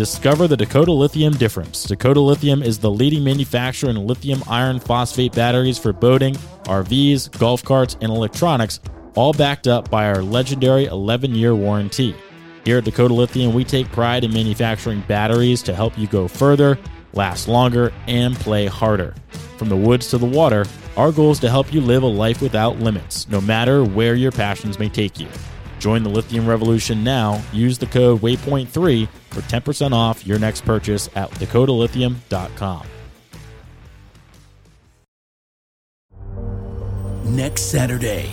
Discover the Dakota Lithium difference. Dakota Lithium is the leading manufacturer in lithium iron phosphate batteries for boating, RVs, golf carts, and electronics, all backed up by our legendary 11 year warranty. Here at Dakota Lithium, we take pride in manufacturing batteries to help you go further, last longer, and play harder. From the woods to the water, our goal is to help you live a life without limits, no matter where your passions may take you. Join the lithium revolution now. Use the code WAYPOINT3 for 10% off your next purchase at dakotalithium.com. Next Saturday,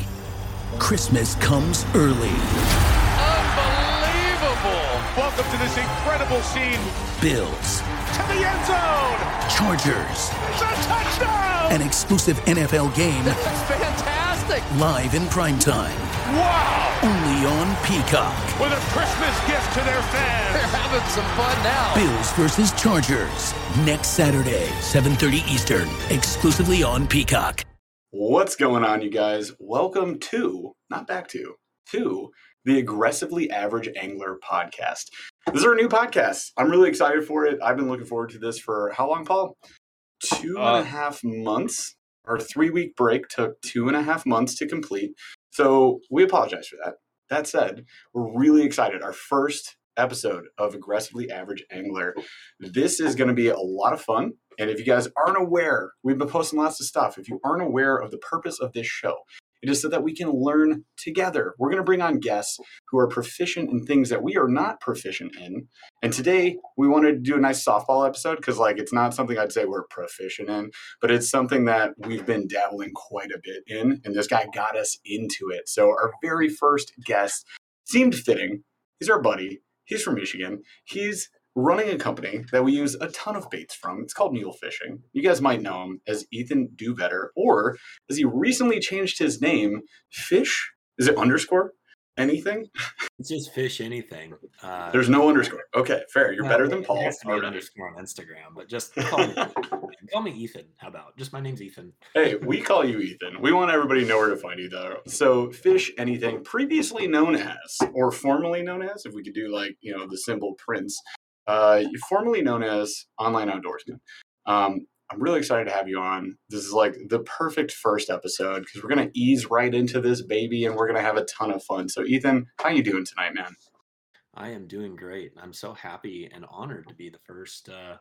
Christmas comes early. Unbelievable! Welcome to this incredible scene. Bills, To the end zone! Chargers, It's a touchdown! an exclusive NFL game That's fantastic! Live in primetime. Wow! Only on Peacock. With a Christmas gift to their fans. They're having some fun now. Bills versus Chargers. Next Saturday, 7.30 Eastern. Exclusively on Peacock. What's going on, you guys? Welcome to, not back to, to the Aggressively Average Angler podcast. This is our new podcast. I'm really excited for it. I've been looking forward to this for how long, Paul? Two and Uh, a half months. Our three week break took two and a half months to complete. So we apologize for that. That said, we're really excited. Our first episode of Aggressively Average Angler. This is going to be a lot of fun. And if you guys aren't aware, we've been posting lots of stuff. If you aren't aware of the purpose of this show, it is so that we can learn together. We're going to bring on guests who are proficient in things that we are not proficient in. And today we wanted to do a nice softball episode because, like, it's not something I'd say we're proficient in, but it's something that we've been dabbling quite a bit in. And this guy got us into it. So, our very first guest seemed fitting. He's our buddy. He's from Michigan. He's running a company that we use a ton of baits from. It's called Mule Fishing. You guys might know him as Ethan Duyvhetter, or as he recently changed his name, Fish. Is it underscore anything? It's just fish anything. Uh, There's no underscore. Okay, fair. You're no, better than Paul. has to be an underscore on Instagram, but just call me, call me Ethan. How about just my name's Ethan? Hey, we call you Ethan. We want everybody to know where to find you, though. So, Fish Anything, previously known as, or formerly known as, if we could do like, you know, the symbol Prince, uh, formerly known as Online Outdoorsman. Um, I'm really excited to have you on. This is like the perfect first episode because we're gonna ease right into this baby and we're gonna have a ton of fun. So, Ethan, how are you doing tonight, man? I am doing great. I'm so happy and honored to be the first uh,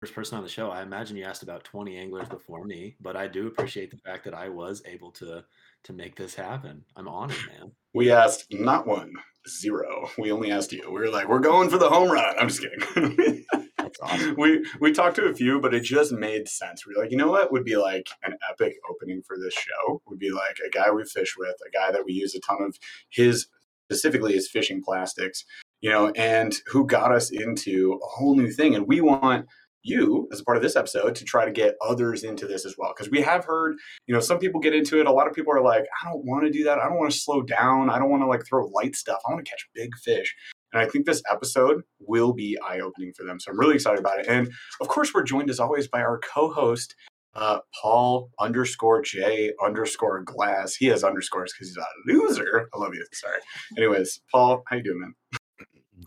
first person on the show. I imagine you asked about 20 anglers before me, but I do appreciate the fact that I was able to to make this happen. I'm honored, man. We asked not one, zero. We only asked you. We were like, we're going for the home run. I'm just kidding. That's awesome. we we talked to a few, but it just made sense. We are like, you know what would be like an epic opening for this show? Would be like a guy we fish with, a guy that we use a ton of his specifically his fishing plastics, you know, and who got us into a whole new thing. And we want you as a part of this episode to try to get others into this as well. Because we have heard you know some people get into it. A lot of people are like i don't want to do that. I don't want to slow down. I don't want to like throw light stuff. I want to catch big fish. And i think this episode will be eye-opening for them so i'm really excited about it. And of course we're joined as always by our co-host uh, paul underscore j underscore glass. He has underscores because he's a loser. I love you. Sorry. Anyways paul how you doing man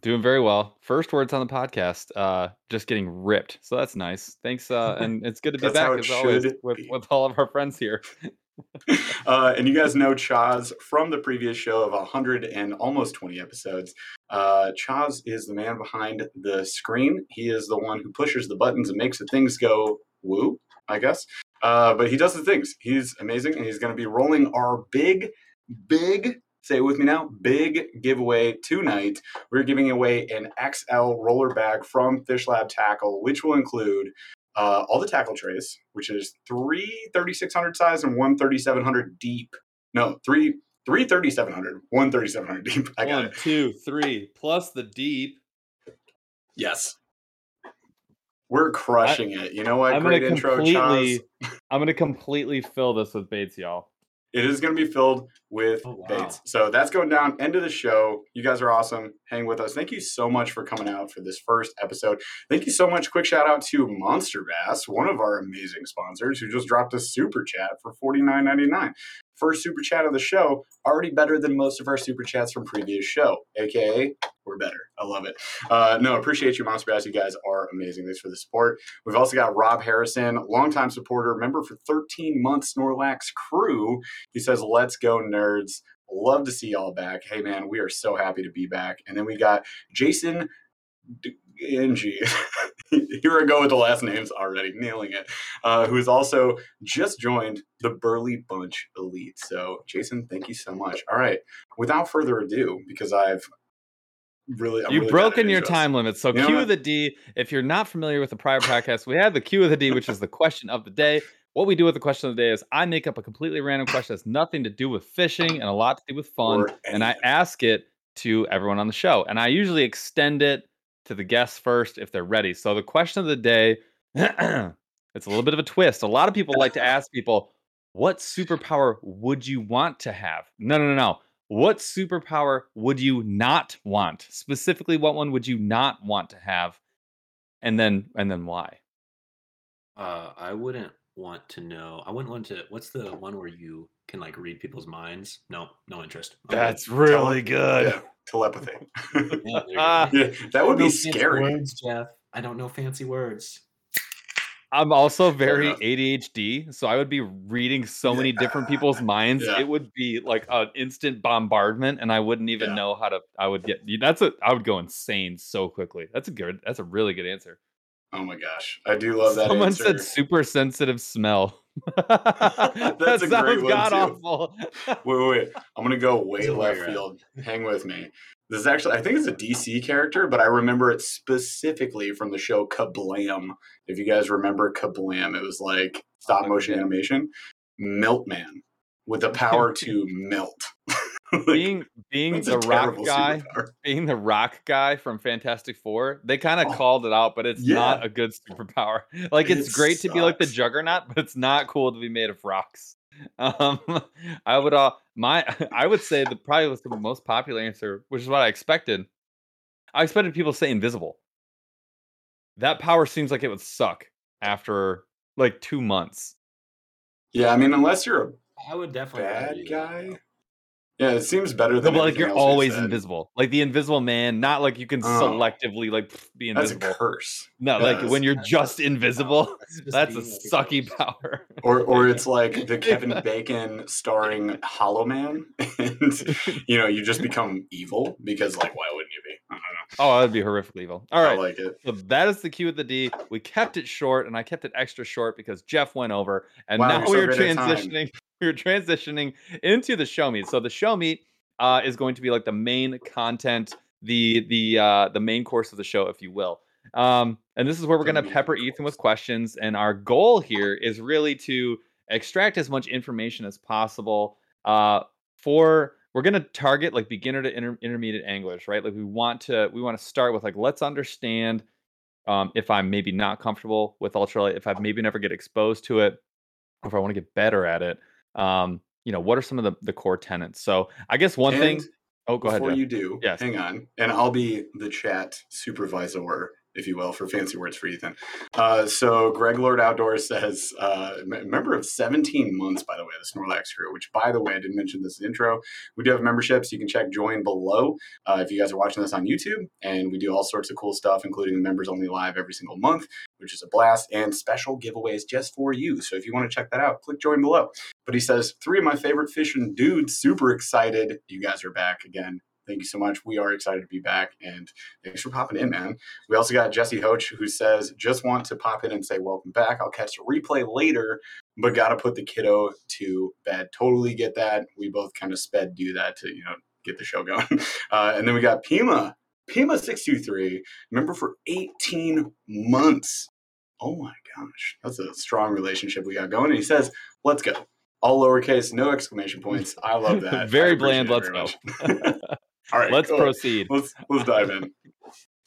Doing very well. First words on the podcast. Uh, just getting ripped. So that's nice. Thanks. Uh, and it's good to be back as always with, with all of our friends here. uh, and you guys know Chaz from the previous show of 100 and almost 20 episodes. Uh, Chaz is the man behind the screen. He is the one who pushes the buttons and makes the things go woo, I guess. Uh, but he does the things. He's amazing, and he's going to be rolling our big, big, say it with me now, big giveaway tonight. We're giving away an XL roller bag from Fish Lab Tackle, which will include uh, all the tackle trays, which is three 3600 size and one 3700 deep. No, three three 3700, one 3700 deep. I got One, it. two, three, plus the deep. Yes. We're crushing it. You know what? I'm Great gonna intro, completely, Chaz. I'm gonna completely fill this with baits, y'all. It is going to be filled with Oh, wow. baits. So that's going down. End of the show. You guys are awesome. Hang with us. Thank you so much for coming out for this first episode. Thank you so much. Quick shout out to Monster Bass, one of our amazing sponsors, who just dropped a super chat for $49.99. First super chat of the show, already better than most of our super chats from previous show, aka we're better. I love it. Uh, no, appreciate you, Monster Bass. You guys are amazing. Thanks for the support. We've also got Rob Harrison, longtime supporter, member for 13 months, Snorlax crew. He says, "Let's go, nerds." Love to see y'all back. Hey, man, we are so happy to be back. And then we got Jason Angie. Here I go with the last names already, nailing it. Uh, who's also just joined the Burly Bunch Elite. So, Jason, thank you so much. All right, without further ado, because I've really I'm You've really broken your time limit. So You of the D. If you're not familiar with the prior podcast, we had the Q of the D, which is the question of the day. What we do with the question of the day is I make up a completely random question that's nothing to do with fishing and a lot to do with fun, and I ask it to everyone on the show. And I usually extend it to the guests first if they're ready. So the question of the day, it's a little bit of a twist. A lot of people like to ask people, what superpower would you want to have? No, no, no, no. What superpower would you not want? Specifically, what one would you not want to have? And then and then why? Uh, I wouldn't want to know. I wouldn't want to. What's the one where you can like read people's minds? No, no interest. I'm good. Yeah, telepathy. Yeah, there go. Ah, yeah, that would I don't know be scary. Words, Jeff. I don't know fancy words. I'm also very. ADHD, so I would be reading so many different people's minds. Yeah. It would be like an instant bombardment, and I wouldn't even Yeah. know how to. I would get that's a. I would go insane so quickly. That's a good. That's a really good answer. Oh my gosh, I do love that. Someone answer. said super sensitive smell. that That's a great sounds one, god too. awful. Wait, wait, wait. I'm gonna go way left field. Hang with me. This is actually, I think it's a DC character, but I remember it specifically from the show Kablam. If you guys remember Kablam, it was like stop motion yeah. animation. Meltman with the power to melt. Like, being being the rock guy, superpower. being the rock guy from Fantastic Four, they kind of Oh, called it out, but it's not a good superpower. Like it's It great to be like the. Juggernaut, but it's not cool to be made of rocks. Um, I would uh my I would say the probably was the most popular answer, which is what I expected. I expected people to say invisible. That power seems like it would suck after like two months. Yeah, I mean, unless you're a I would definitely rather bad do that, guy. Though. Yeah, it seems better than but like you're else always said. invisible. Like the invisible man, not like you can Oh. selectively like pff, be That's a curse. No, like when you're just invisible, That's just that's a being sucky ghost. power. Or, or it's like the Kevin Bacon starring Hollow Man, and you know you just become evil because like why wouldn't you be? I don't know. Oh, that'd be horrifically evil. All right, I like it. so that is the Q of the D. We kept it short, and I kept it extra short because Jeff went over, and Wow, now we're so we're great at time. transitioning. We're transitioning into the show meat. So the show meat uh, is going to be like the main content, the the uh, the main course of the show, if you will. Um, and this is where we're going to pepper Ethan with questions. And our goal here is really to extract as much information as possible uh, for we're going to target like beginner to inter- intermediate anglers, right? Like we want to we want to start with like let's understand um, if I'm maybe not comfortable with ultralight, if I've maybe never get exposed to it, or if I want to get better at it. Um, you know, what are some of the, the core tenets? So I guess one thing. Oh, go ahead. Before you do, Yes. hang on, and I'll be the chat supervisor, if you will, for fancy words for Ethan. Uh, so Greg Lord Outdoors says, uh, member of 17 months, by the way, the Snorlax crew. Which, by the way, I didn't mention this in intro. We do have memberships. You can check join below uh, if you guys are watching this on YouTube, and we do all sorts of cool stuff, including members only live every single month, which is a blast, and special giveaways just for you. So if you want to check that out, click join below. But he says, three of my favorite fishing dudes, super excited. You guys are back again. Thank you so much. We are excited to be back, and thanks for popping in, man. We also got Jesse Hoach who says, just want to pop in and say welcome back. I'll catch the replay later, but got to put the kiddo to bed. Totally get that. We both kind of sped do that to, you know, get the show going. Uh, and then we got Pima, Pima623, member for 18 months. Oh my gosh, that's a strong relationship we got going. And he says, let's go. All lowercase, no exclamation points. I love that. Very bland, let's very much. All right, Let's cool. proceed. Let's let's dive in.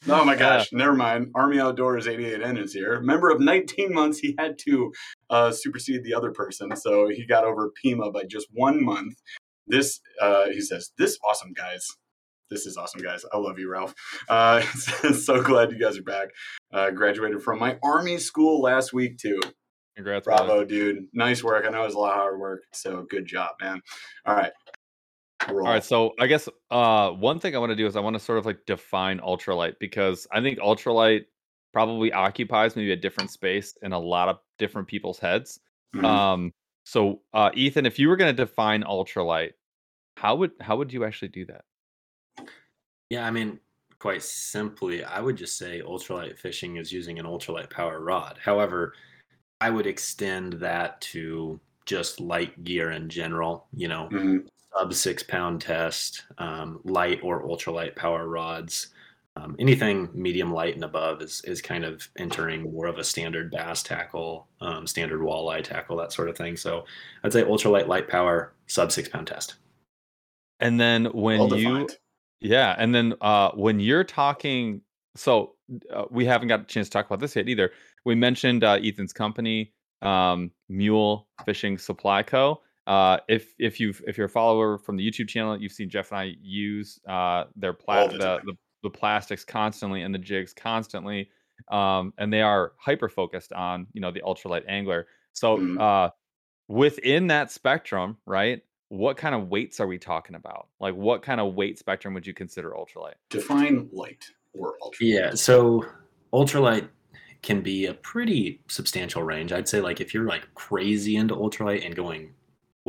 Oh my gosh, never mind. Army Outdoors 88N is here. Member of 19 months, he had to uh, supersede the other person, so he got over Pima by just one month. This, uh, he says, this awesome guys. This is awesome, guys. I love you, Ralph. Uh, so glad you guys are back. Uh, graduated from my Army school last week too. Congrats. Bravo, dude. Nice work. I know it was a lot of hard work, so good job, man. All right. All right, so I guess uh, one thing I want to do is I want to sort of like define ultralight because I think ultralight probably occupies maybe a different space in a lot of different people's heads. Mhm. Um, so uh, Ethan, if you were going to define ultralight, how would how would you actually do that? Yeah, I mean, quite simply, I would just say ultralight fishing is using an ultralight power rod. However, I would extend that to just light gear in general, you know, Mhm. Sub six pound test, um, light or ultralight power rods. Um, anything medium light and above is, is kind of entering more of a standard bass tackle, um, standard walleye tackle, that sort of thing. So I'd say ultralight light power, sub six pound test. And then when Well you. Yeah, and then uh, when you're talking, so uh, we haven't got a chance to talk about this yet either. We mentioned uh, Ethan's company, um, Mule Fishing Supply Co. Uh, if if you if you're a follower from the YouTube channel, you've seen Jeff and I use uh, their pla- the the, the the plastics constantly and the jigs constantly, um, and they are hyper focused on you know the ultralight angler. So Mhm. uh, within that spectrum, right? What kind of weights are we talking about? Like, what kind of weight spectrum would you consider ultralight? Define light or ultra. Yeah, so ultralight can be a pretty substantial range. I'd say like if you're like crazy into ultralight and going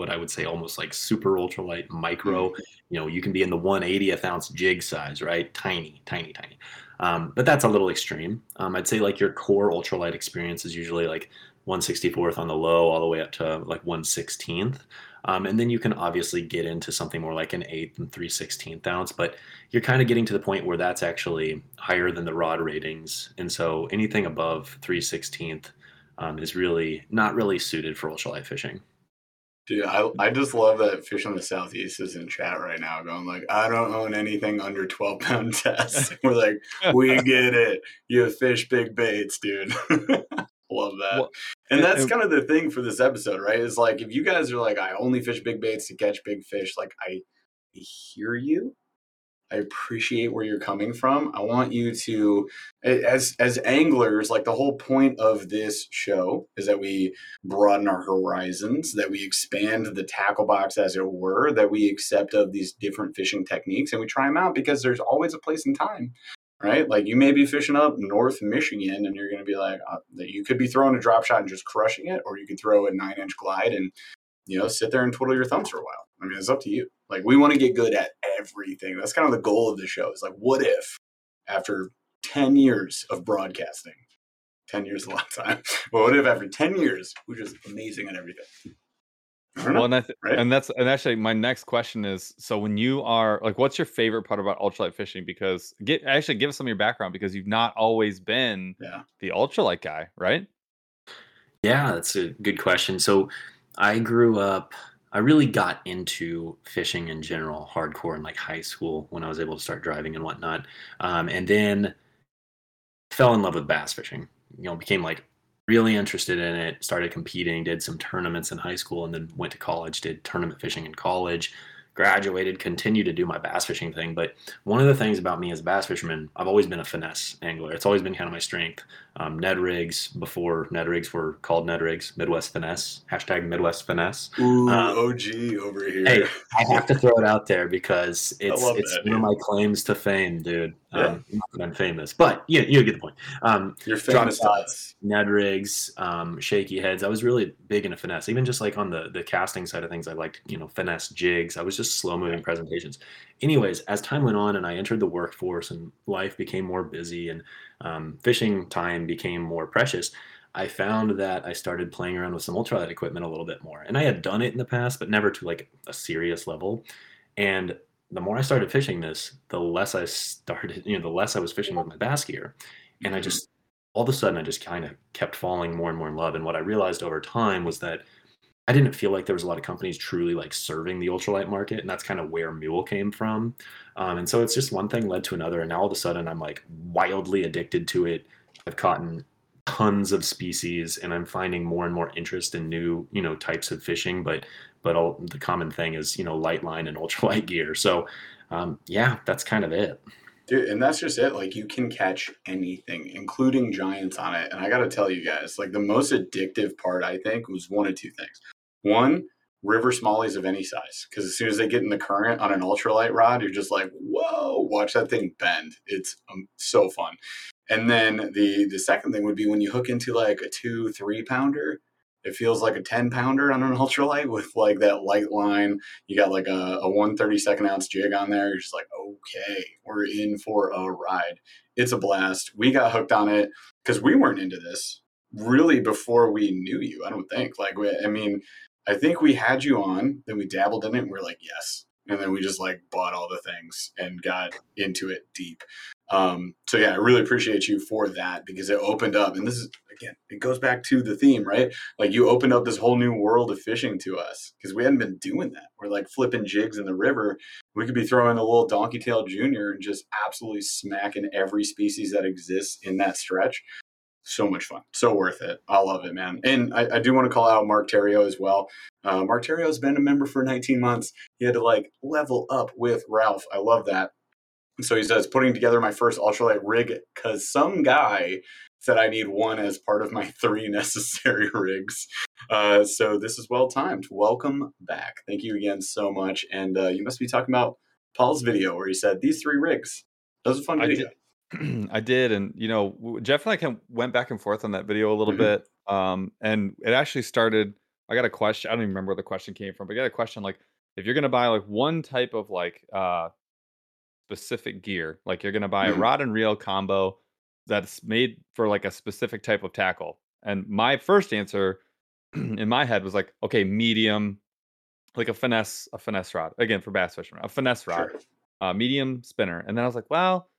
what I would say almost like super ultralight micro, you know, you can be in the 180th ounce jig size, right? Tiny, tiny, tiny. Um, but that's a little extreme. Um, I'd say like your core ultralight experience is usually like 164th on the low all the way up to like 116th. Um, and then you can obviously get into something more like an eighth and 3 16th ounce, but you're kind of getting to the point where that's actually higher than the rod ratings. And so anything above 3 16th um, is really not really suited for ultralight fishing. Dude, I, I just love that Fish on the Southeast is in chat right now going like, I don't own anything under 12 pound test. We're like, we get it. You fish big baits, dude. love that. Well, and that's and- kind of the thing for this episode, right? Is like, if you guys are like, I only fish big baits to catch big fish, like, I hear you. I appreciate where you're coming from. I want you to, as as anglers, like the whole point of this show is that we broaden our horizons, that we expand the tackle box, as it were, that we accept of these different fishing techniques, and we try them out because there's always a place and time, right? Like you may be fishing up North Michigan, and you're going to be like, uh, you could be throwing a drop shot and just crushing it, or you could throw a nine inch glide and you know sit there and twiddle your thumbs for a while. I mean, it's up to you. Like we want to get good at everything. That's kind of the goal of the show. Is like, what if after 10 years of broadcasting 10 years is a long time but what if after 10 years we're just amazing at everything I know, Well, and, I th- right? and that's and actually my next question is: so when you are like, what's your favorite part about ultralight fishing? Because get actually give us some of your background because you've not always been yeah the ultralight guy, right? Yeah, that's a good question. So I grew up, I really got into fishing in general, hardcore in like high school when I was able to start driving and whatnot. Um, and then fell in love with bass fishing, you know, became like really interested in it, started competing, did some tournaments in high school, and then went to college, did tournament fishing in college, graduated, continued to do my bass fishing thing. But one of the things about me as a bass fisherman, I've always been a finesse angler. It's always been kind of my strength. Um, Ned rigs before Ned rigs were called Ned rigs, Midwest finesse, hashtag Midwest finesse. Ooh, Um, og over here Hey, I have to throw it out there because it's it's that, one of my claims to fame, dude. Yeah. Um, not I'm famous, but you you get the point. Um, you're famous shots, Ned rigs, um, shaky heads. I was really big into finesse, even just like on the the casting side of things. I liked you know finesse jigs. I was just slow moving presentations. Anyways, as time went on and I entered the workforce and life became more busy and um, fishing time became more precious. I found that I started playing around with some ultralight equipment a little bit more, and I had done it in the past, but never to like a serious level. And the more I started fishing this, the less I started, you know, the less I was fishing with my bass gear, and I just all of a sudden I just kind of kept falling more and more in love. And what I realized over time was that I didn't feel like there was a lot of companies truly like serving the ultralight market, and that's kind of where Mule came from. Um, and so it's just one thing led to another, and now all of a sudden I'm like wildly addicted to it. I've caught tons of species, and I'm finding more and more interest in new, you know, types of fishing. But but all, the common thing is you know light line and ultralight gear. So um, yeah, that's kind of it. Dude, and that's just it. Like you can catch anything, including giants on it. And I gotta tell you guys, like the most addictive part I think was one of two things. One, river smallies of any size because as soon as they get in the current on an ultralight rod, you're just like, whoa, watch that thing bend. It's um, so fun. And then the the second thing would be when you hook into like a two, three pounder, it feels like a 10 pounder on an ultralight with like that light line. You got like a, a 132nd ounce jig on there. You're just like, okay, we're in for a ride. It's a blast. We got hooked on it because we weren't into this really before we knew you. I don't think. Like, I mean, I think we had you on, then we dabbled in it, and we are like, yes. And then we just like bought all the things and got into it deep. Um, so yeah, I really appreciate you for that because it opened up, and this is again, it goes back to the theme, right? Like you opened up this whole new world of fishing to us because we hadn't been doing that. We're like flipping jigs in the river. We could be throwing a little donkey tail junior and just absolutely smacking every species that exists in that stretch so much fun, so worth it. I love it, man. And I, I do want to call out Mark Terrio as well. Uh, Mark Terrio has been a member for 19 months. He had to like level up with Ralph. I love that. And so he says, putting together my first ultralight rig because some guy said I need one as part of my three necessary rigs. Uh, so this is well timed. Welcome back. Thank you again so much. And uh, you must be talking about Paul's video where he said these three rigs. That was a fun video. I did, and you know, Jeff and I kind of went back and forth on that video a little mm-hmm. bit, um, and it actually started. I got a question. I don't even remember where the question came from, but I got a question like, if you're gonna buy like one type of like uh, specific gear, like you're gonna buy mm-hmm. a rod and reel combo that's made for like a specific type of tackle, and my first answer in my head was like, okay, medium, like a finesse, a finesse rod again for bass fishermen, a finesse rod, sure. uh, medium spinner, and then I was like, well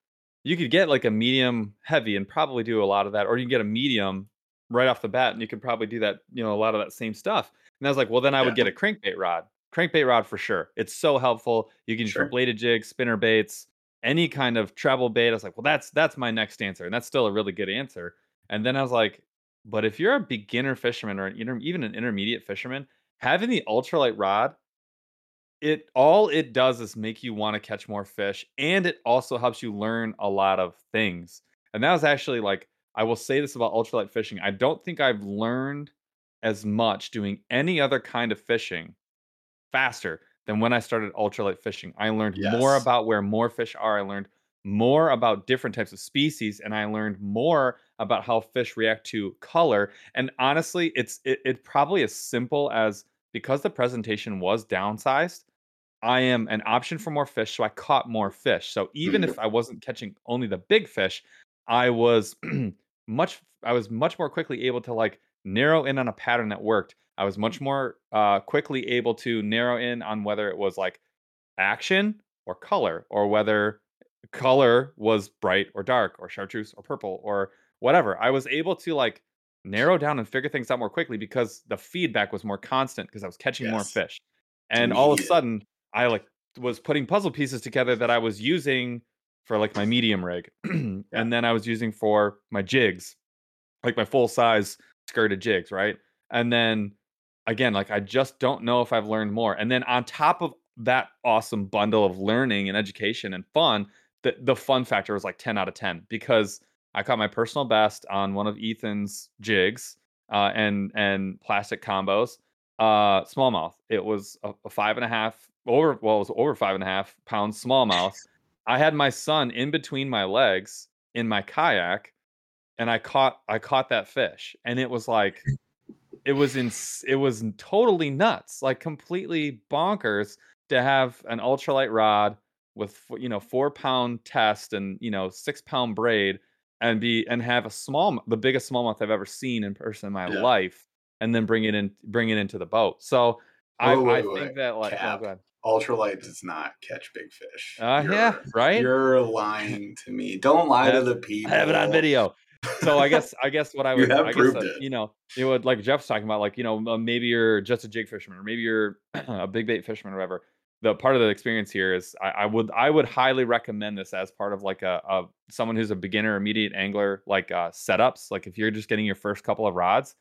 you could get like a medium heavy and probably do a lot of that, or you can get a medium right off the bat and you could probably do that, you know, a lot of that same stuff. And I was like, well, then I would get a crankbait rod. Crankbait rod for sure. It's so helpful. You can use sure. bladed jigs, spinner baits, any kind of treble bait. I was like, well, that's that's my next answer, and that's still a really good answer. And then I was like, but if you're a beginner fisherman or an inter- even an intermediate fisherman, having the ultralight rod it all it does is make you want to catch more fish and it also helps you learn a lot of things and that was actually like i will say this about ultralight fishing i don't think i've learned as much doing any other kind of fishing faster than when i started ultralight fishing i learned yes. more about where more fish are i learned more about different types of species and i learned more about how fish react to color and honestly it's it, it probably as simple as because the presentation was downsized I am an option for more fish, so I caught more fish. So even if mm-hmm. I wasn't catching only the big fish, I was much I was much more quickly able to like narrow in on a pattern that worked. I was much more uh, quickly able to narrow in on whether it was like action or color, or whether color was bright or dark, or chartreuse or purple or whatever. I was able to like narrow down and figure things out more quickly because the feedback was more constant because I was catching more fish. And all of a sudden, I like was putting puzzle pieces together that I was using for like my medium rig, and then I was using for my jigs, like my full size skirted jigs, right? And then again, like I just don't know if I've learned more. And then on top of that awesome bundle of learning and education and fun, the the fun factor was like 10 out of 10 because I caught my personal best on one of Ethan's jigs uh, and and plastic combos. Uh, smallmouth. It was a, a five and a half over well, it was over five and a half pounds smallmouth. I had my son in between my legs in my kayak, and I caught I caught that fish, and it was like it was in it was totally nuts, like completely bonkers to have an ultralight rod with you know four pound test and you know six pound braid and be and have a small the biggest smallmouth I've ever seen in person in my yeah. life and then bring it in bring it into the boat. So I, wait, I think wait. that like oh, ultralight does not catch big fish. Uh, yeah, right. You're lying to me. Don't lie to the people. I have it on video. So I guess I guess what I would I guess uh, you know it would like Jeff's talking about like you know maybe you're just a jig fisherman or maybe you're a big bait fisherman or whatever. The part of the experience here is I, I would I would highly recommend this as part of like a, a someone who's a beginner immediate angler like uh, setups. Like if you're just getting your first couple of rods,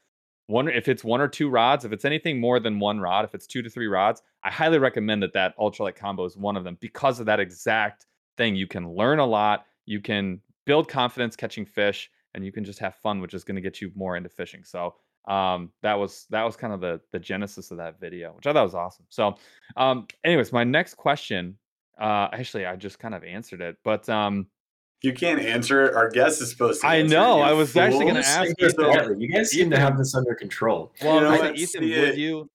one if it's one or two rods if it's anything more than one rod if it's two to three rods i highly recommend that that ultralight combo is one of them because of that exact thing you can learn a lot you can build confidence catching fish and you can just have fun which is going to get you more into fishing so um, that was that was kind of the the genesis of that video, which I thought was awesome. So, um, anyways, my next question, uh, actually, I just kind of answered it, but um, You can't answer it. Our guest is supposed to. I know, it, you I was actually gonna fools. ask So- Ethan- you guys seem to have this under control. well, You know I what? Ethan, See would you?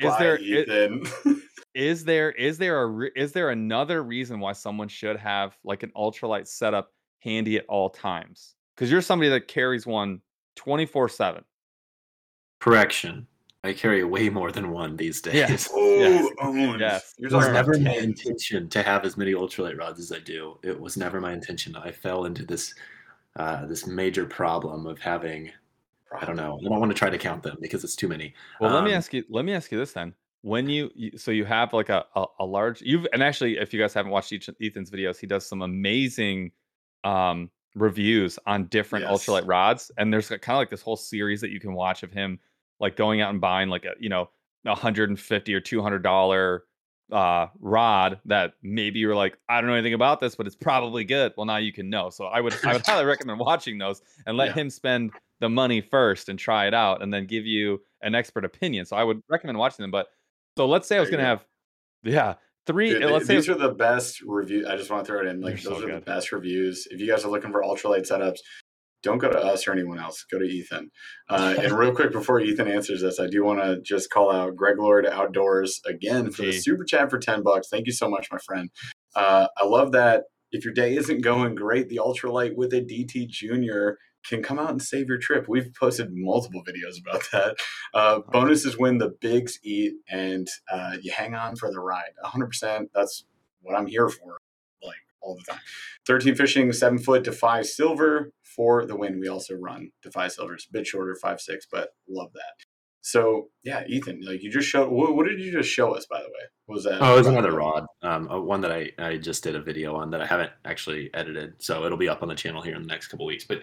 Is Bye, there i- Ethan? is there is there a is there another reason why someone should have like an ultralight setup handy at all times? Because you're somebody that carries one 24 seven. Correction. I carry way more than one these days. Yes. oh, Yes. owned. Yes. It was never my intention to have as many ultralight rods as I do. It was never my intention. I fell into this uh, this major problem of having I don't know. I don't want to try to count them because it's too many. Well, let me Um, ask you. Let me ask you this then. When you, you so you have like a, a a large you've and actually if you guys haven't watched each, Ethan's videos, he does some amazing um reviews on different Yes. ultralight rods, and there's kind of like this whole series that you can watch of him like going out and buying like a you know a hundred and fifty or two hundred dollar uh rod that maybe you're like I don't know anything about this, but it's probably good. Well, now you can know. So I would I would highly recommend watching those and let Yeah. him spend the money first and try it out, and then give you an expert opinion. So I would recommend watching them. But so let's say I was gonna have yeah three. Dude, uh, let's say these are the best reviews. I just want to throw it in. Like those so are the best reviews. If you guys are looking for ultralight setups, don't go to us or anyone else. Go to Ethan. Uh, and real quick before Ethan answers this, I do want to just call out Greg Lord Outdoors again for the super chat for ten bucks. Thank you so much, my friend. Uh, I love that. If your day isn't going great, the ultralight with a DT Junior can come out and save your trip. We've posted multiple videos about that. Uh, bonus is when the bigs eat and uh, you hang on for the ride. 100%. That's what I'm here for, all the time. 13 fishing, seven foot Defy Silver for the win. We also run Defy Silvers, a bit shorter, five six, but love that. So yeah, Ethan, like you just showed. What, what did you just show us, by the way? What was that? Oh, it was another rod. Um, uh, one that I, I just did a video on that I haven't actually edited, so it'll be up on the channel here in the next couple weeks. But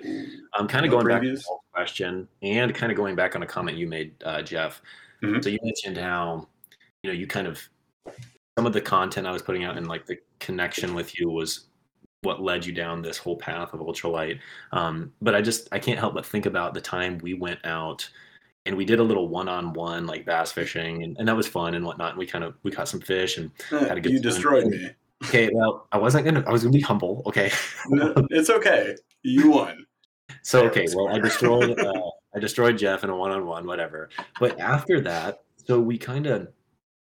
I'm kind of No going back to? Paul's question and kind of going back on a comment you made, uh, Jeff. Mhm. So you mentioned how you know you kind of some of the content I was putting out and like the connection with you was what led you down this whole path of ultralight. Um, but I just I can't help but think about the time we went out and we did a little one-on-one like bass fishing and, and that was fun and whatnot. And we kind of we caught some fish and had a good you time. destroyed me. okay, well I wasn't gonna I was gonna be humble. Okay, No, it's okay. You won. so okay, well I destroyed uh, I destroyed Jeff in a one-on-one, whatever. But after that, so we kind of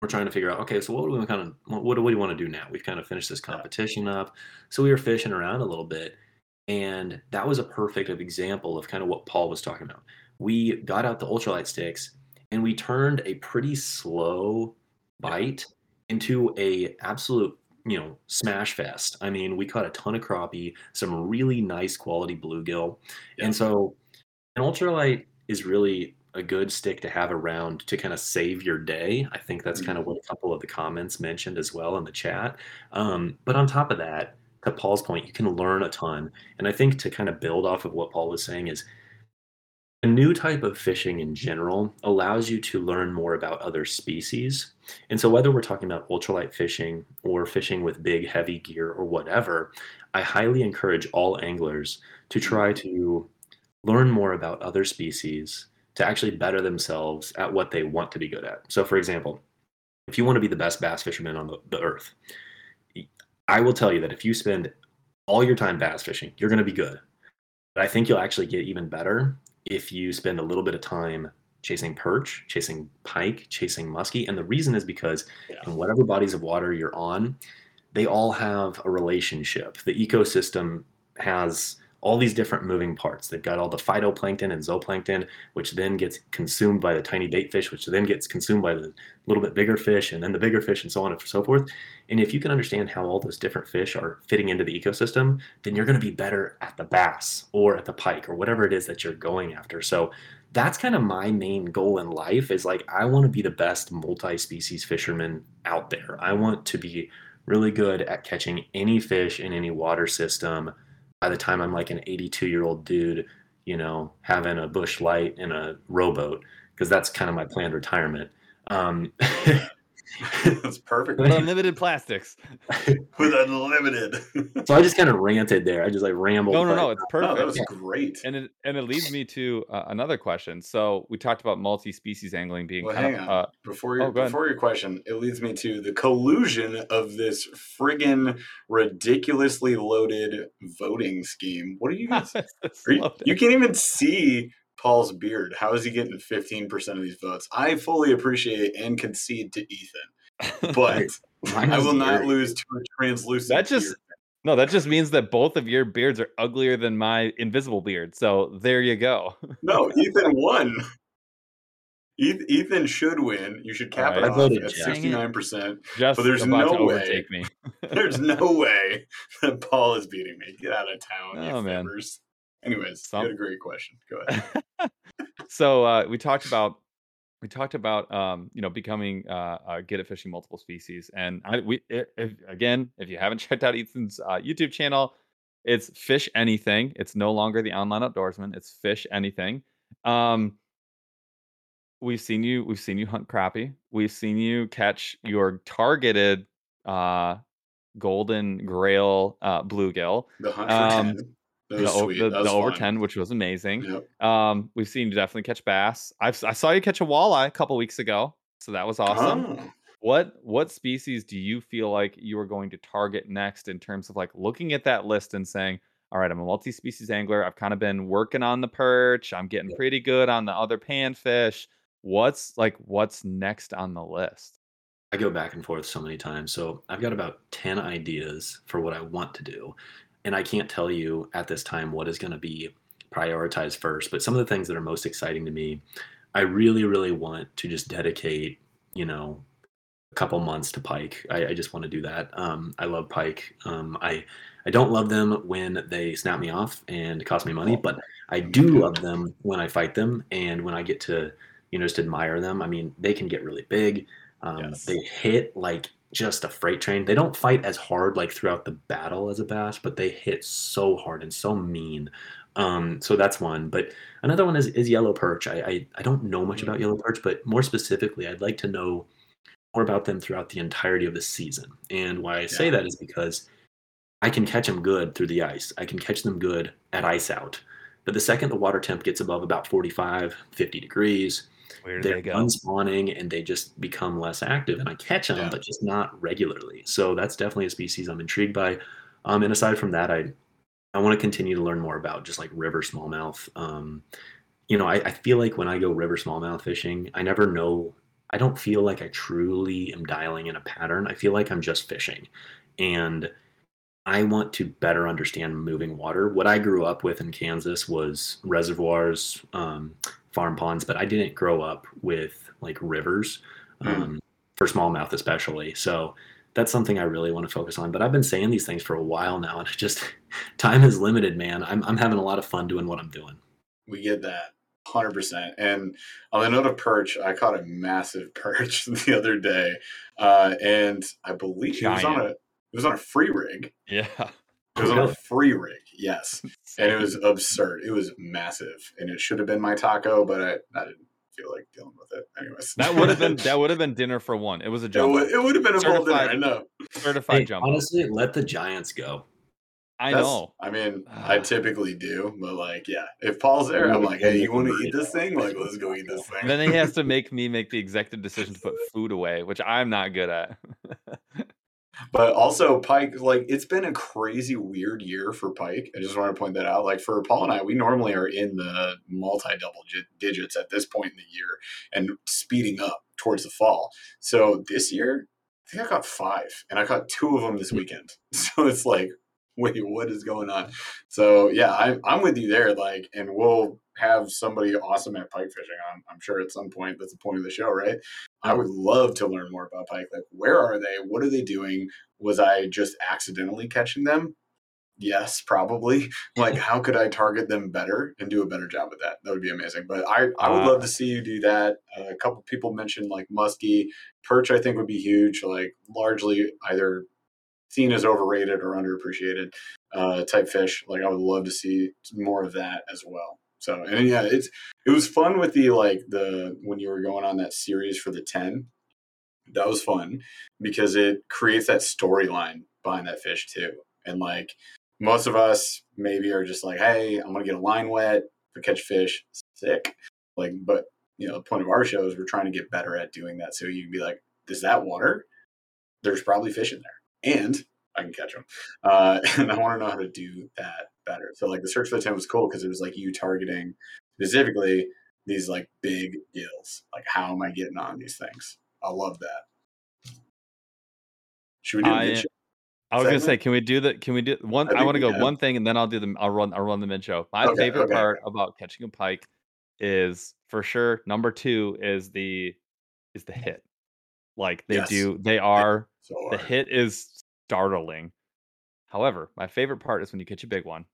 we're trying to figure out okay, so what do we kind of what, what do we want to do now? We've kind of finished this competition up, so we were fishing around a little bit, and that was a perfect example of kind of what Paul was talking about. We got out the ultralight sticks and we turned a pretty slow bite into a absolute you know smash fest. I mean, we caught a ton of crappie, some really nice quality bluegill, Yeah. and so an ultralight is really a good stick to have around to kind of save your day. I think that's kind of what a couple of the comments mentioned as well in the chat. Um, but on top of that, to Paul's point, you can learn a ton. And I think to kind of build off of what Paul was saying is a new type of fishing in general allows you to learn more about other species. And so, whether we're talking about ultralight fishing or fishing with big, heavy gear or whatever, I highly encourage all anglers to try to learn more about other species to actually better themselves at what they want to be good at. So, for example, if you want to be the best bass fisherman on the, the earth, I will tell you that if you spend all your time bass fishing, you're going to be good. But I think you'll actually get even better if you spend a little bit of time chasing perch, chasing pike, chasing muskie. And the reason is because Yeah. in whatever bodies of water you're on, they all have a relationship. The ecosystem has all these different moving parts. They've got all the phytoplankton and zooplankton, which then gets consumed by the tiny bait fish, which then gets consumed by the little bit bigger fish, and then the bigger fish, and so on and so forth. And if you can understand how all those different fish are fitting into the ecosystem, then you're going to be better at the bass or at the pike or whatever it is that you're going after. So that's kind of my main goal in life is like I want to be the best multi-species fisherman out there. I want to be really good at catching any fish in any water system by the time I'm like an 82 year old dude, you know, having a Busch Light in a rowboat, because that's kind of my planned retirement. Um, That's perfect. With unlimited plastics. With unlimited. so I just kind of ranted there. I just like rambled. No, no, no. It's Oh, perfect. that was great. And it and it leads me to uh, another question. So we talked about multi-species angling being Well, kind hang of on. uh, Before your Oh, before your question, it leads me to the collusion of this friggin' ridiculously loaded voting scheme. What are you guys? Are you, you can't even see Paul's beard. How is he getting fifteen percent of these votes? I fully appreciate and concede to Ethan, but I will not very- lose to a translucent. That just- beard. no, that just means that both of your beards are uglier than my invisible beard. So there you go. no. Ethan won. Ethan should win. You should cap All it. I off voted at sixty nine percent. But there's no way. me. There's no way that Paul is beating me. Get out of town, oh, you Oh, man. fibbers. Anyways, Some- you had a great question. Go ahead. so uh, we talked about we talked about um, you know becoming uh, uh, good at fishing multiple species, and I, we if, again, if you haven't checked out Ethan's uh, YouTube channel, it's Fish Anything. It's no longer the online outdoorsman. It's Fish Anything. Um, we've seen you. We've seen you hunt crappie. We've seen you catch your targeted uh, golden grail uh, bluegill. The hunt for Um, 10. That The, was o- sweet. the, that was the over 10 which was amazing Yep. um, we've seen you definitely catch bass. I've, I saw you catch a walleye a couple weeks ago, so that was awesome. Oh. What what species do you feel like you are going to target next in terms of like looking at that list and saying, all right, I'm a multi-species angler. I've kind of been working on the perch. I'm getting pretty good on the other panfish. What's like what's next on the list? I go back and forth so many times. So I've got about 10 ideas for what I want to do. And I can't tell you at this time what is going to be prioritized first. But some of the things that are most exciting to me, I really, really want to just dedicate, you know, a couple months to pike. I, I just want to do that. Um, I love pike. Um, I I don't love them when they snap me off and cost me money, but I do love them when I fight them and when I get to, you know, just admire them. I mean, they can get really big. Um, Yes. They hit like just a freight train. They don't fight as hard like throughout the battle as a bass, but they hit so hard and so mean. Um, so that's one. But another one is, is yellow perch. I, I I don't know much about yellow perch, but more specifically, I'd like to know more about them throughout the entirety of the season. And why I say Yeah. that is because I can catch them good through the ice. I can catch them good at ice out. But the second the water temp gets above about 45, 50 degrees, Where they're they go? unspawning and they just become less active. And I catch them, Yeah. but just not regularly. So that's definitely a species I'm intrigued by. Um, and aside from that, I I want to continue to learn more about just like river smallmouth. Um, you know, I, I feel like when I go river smallmouth fishing, I never know. I don't feel like I truly am dialing in a pattern. I feel like I'm just fishing, and I want to better understand moving water. What I grew up with in Kansas was reservoirs, um, farm ponds, but I didn't grow up with like rivers Mm. um, for smallmouth, especially. So that's something I really want to focus on. But I've been saying these things for a while now, and just time is limited, man. I'm I'm having a lot of fun doing what I'm doing. We get that. 100%. And on the note of perch, I caught a massive perch the other day. Uh, and I believe it was on a it was on a free rig. Yeah. It was on a free rig, yes. And it was absurd. It was massive. And it should have been my taco, but I, I didn't feel like dealing with it. Anyways. That would have been that would have been dinner for one. It was a it would, it would have been a full dinner, I know. certified Hey, jumbo. honestly, let the Giants go. I That's- know. I mean, I ah. typically do, but like, yeah, if Paul's there, I'm like, hey, you want to eat this thing? Like, let's go eat this thing. And then he has to make me make the executive decision to put food away, which I'm not good at. But also, Pike, like, it's been a crazy weird year for Pike. I just want to point that out. Like, for Paul and I, we normally are in the multi double digits at this point in the year and speeding up towards the fall. So this year, I think I got five, and I caught two of them this weekend. So it's like, wait, what is going on? So yeah, I'm I'm with you there. Like, and we'll have somebody awesome at pike fishing. I'm, I'm sure at some point. That's the point of the show, right? I would love to learn more about pike. Like, where are they? What are they doing? Was I just accidentally catching them? Yes, probably. Like, how could I target them better and do a better job with that? That would be amazing. But I, I would Uh, love to see you do that. Uh, a couple people mentioned like muskie, perch. I think would be huge. Like, largely either seen as overrated or underappreciated uh, type fish. Like, I would love to see more of that as well. So, and yeah, it's it was fun with the like the when you were going on that series for the ten that was fun because it creates that storyline behind that fish too. And like most of us maybe are just like, hey, I'm gonna get a line wet for catch fish, sick. Like, but you know, the point of our show is we're trying to get better at doing that. So you can be like, is that water? There's probably fish in there, and I can catch them. Uh, and I want to know how to do that better. So like the search for the ten was cool because it was like you targeting specifically these like big deals. Like, how am I getting on these things? I love that. Should we do I-? I was gonna say, can we do the? Can we do one? I I, want to go can. one thing, and then I'll do the. I'll run. I'll run the mid show. My Okay, favorite okay, part about catching a pike is for sure. Number two is the is the hit. Like they Yes. do. They are So the hit is startling. However, my favorite part is when you catch a big one,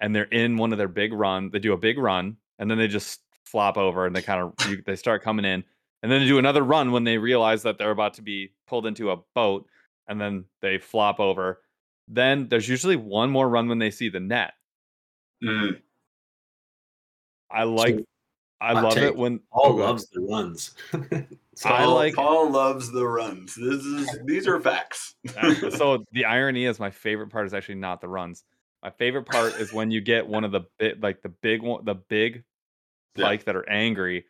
and they're in one of their big run. They do a big run, and then they just flop over, and they kind of you, they start coming in, and then they do another run when they realize that they're about to be pulled into a boat, and then they flop over. Then there's usually one more run when they see the net. Mm, I like, I love it when Paul oh, loves the runs. so I Paul- like- Paul loves the runs. This is these are facts. Uh, so the irony is my favorite part is actually not the runs. My favorite part is when you get one of the big, like the big one, the big Yeah. that are angry,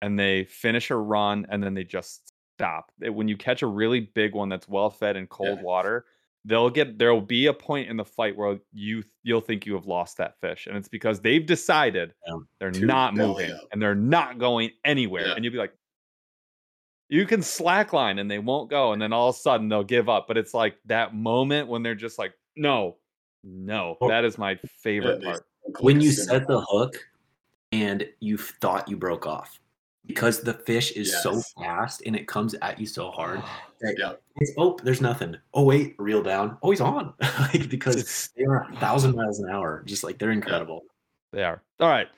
and they finish a run and then they just stop. When you catch a really big one that's well fed in cold Yeah. water, they'll get there will be a point in the fight where you you'll think you have lost that fish, and it's because they've decided Yeah. they're not moving up. and they're not going anywhere, and you'll be like. You can slackline and they won't go, and then all of a sudden they'll give up. But it's like that moment when they're just like, no, no. That is my favorite part. when you set the hook and you thought you broke off because the fish is so fast and it comes at you so hard that Yeah. it's oh there's nothing oh wait reel down oh he's on like because they are a thousand miles an hour just like they're incredible They are. All right.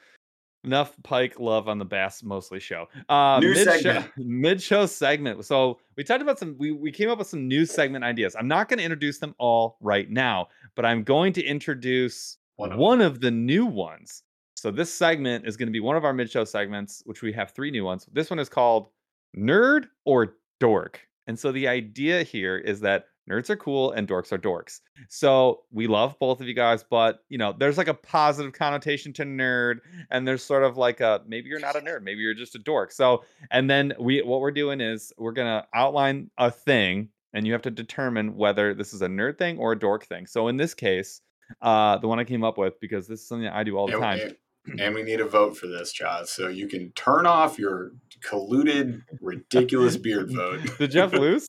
Enough Pike love on the Bass Mostly show. Uh, New mid segment. Mid show segment. So we talked about some. We we came up with some new segment ideas. I'm not going to introduce them all right now, but I'm going to introduce One one of of, the new ones. So this segment is going to be one of our mid show segments, which we have three new ones. This one is called Nerd or Dork. And so the idea here is that nerds are cool and dorks are dorks. So we love both of you guys, but you know, there's like a positive connotation to nerd, and there's sort of like a maybe you're not a nerd, maybe you're just a dork. So, and then we what we're doing is we're gonna outline a thing, and you have to determine whether this is a nerd thing or a dork thing. So in this case, uh, the one I came up with because this is something that I do all the and, time. and- and we need a vote for this, Chaz. So you can turn off your colluded, ridiculous beard vote. Did Jeff lose?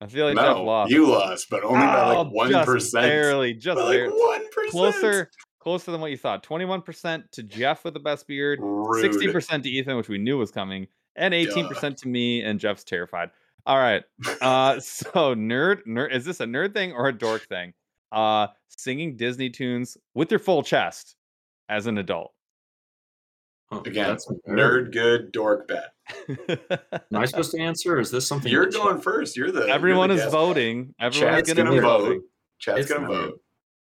I feel like Jeff no, lost. you lost, but only by Oh, like one just barely, just Like one percent. closer closer than what you thought. 21% to jeff with the best beard 60% to ethan which we knew was coming and 18% to me and jeff's terrified. All right uh so nerd nerd is this a nerd thing or a dork thing? Uh singing disney tunes with your full chest as an adult. Oh, Again, that's nerd good, dork bad. Am i supposed to answer or is this something You're that going first. You're the you're everyone the is guest. voting everyone's Chat's gonna, gonna be vote. voting Chat's It's gonna nerd. vote.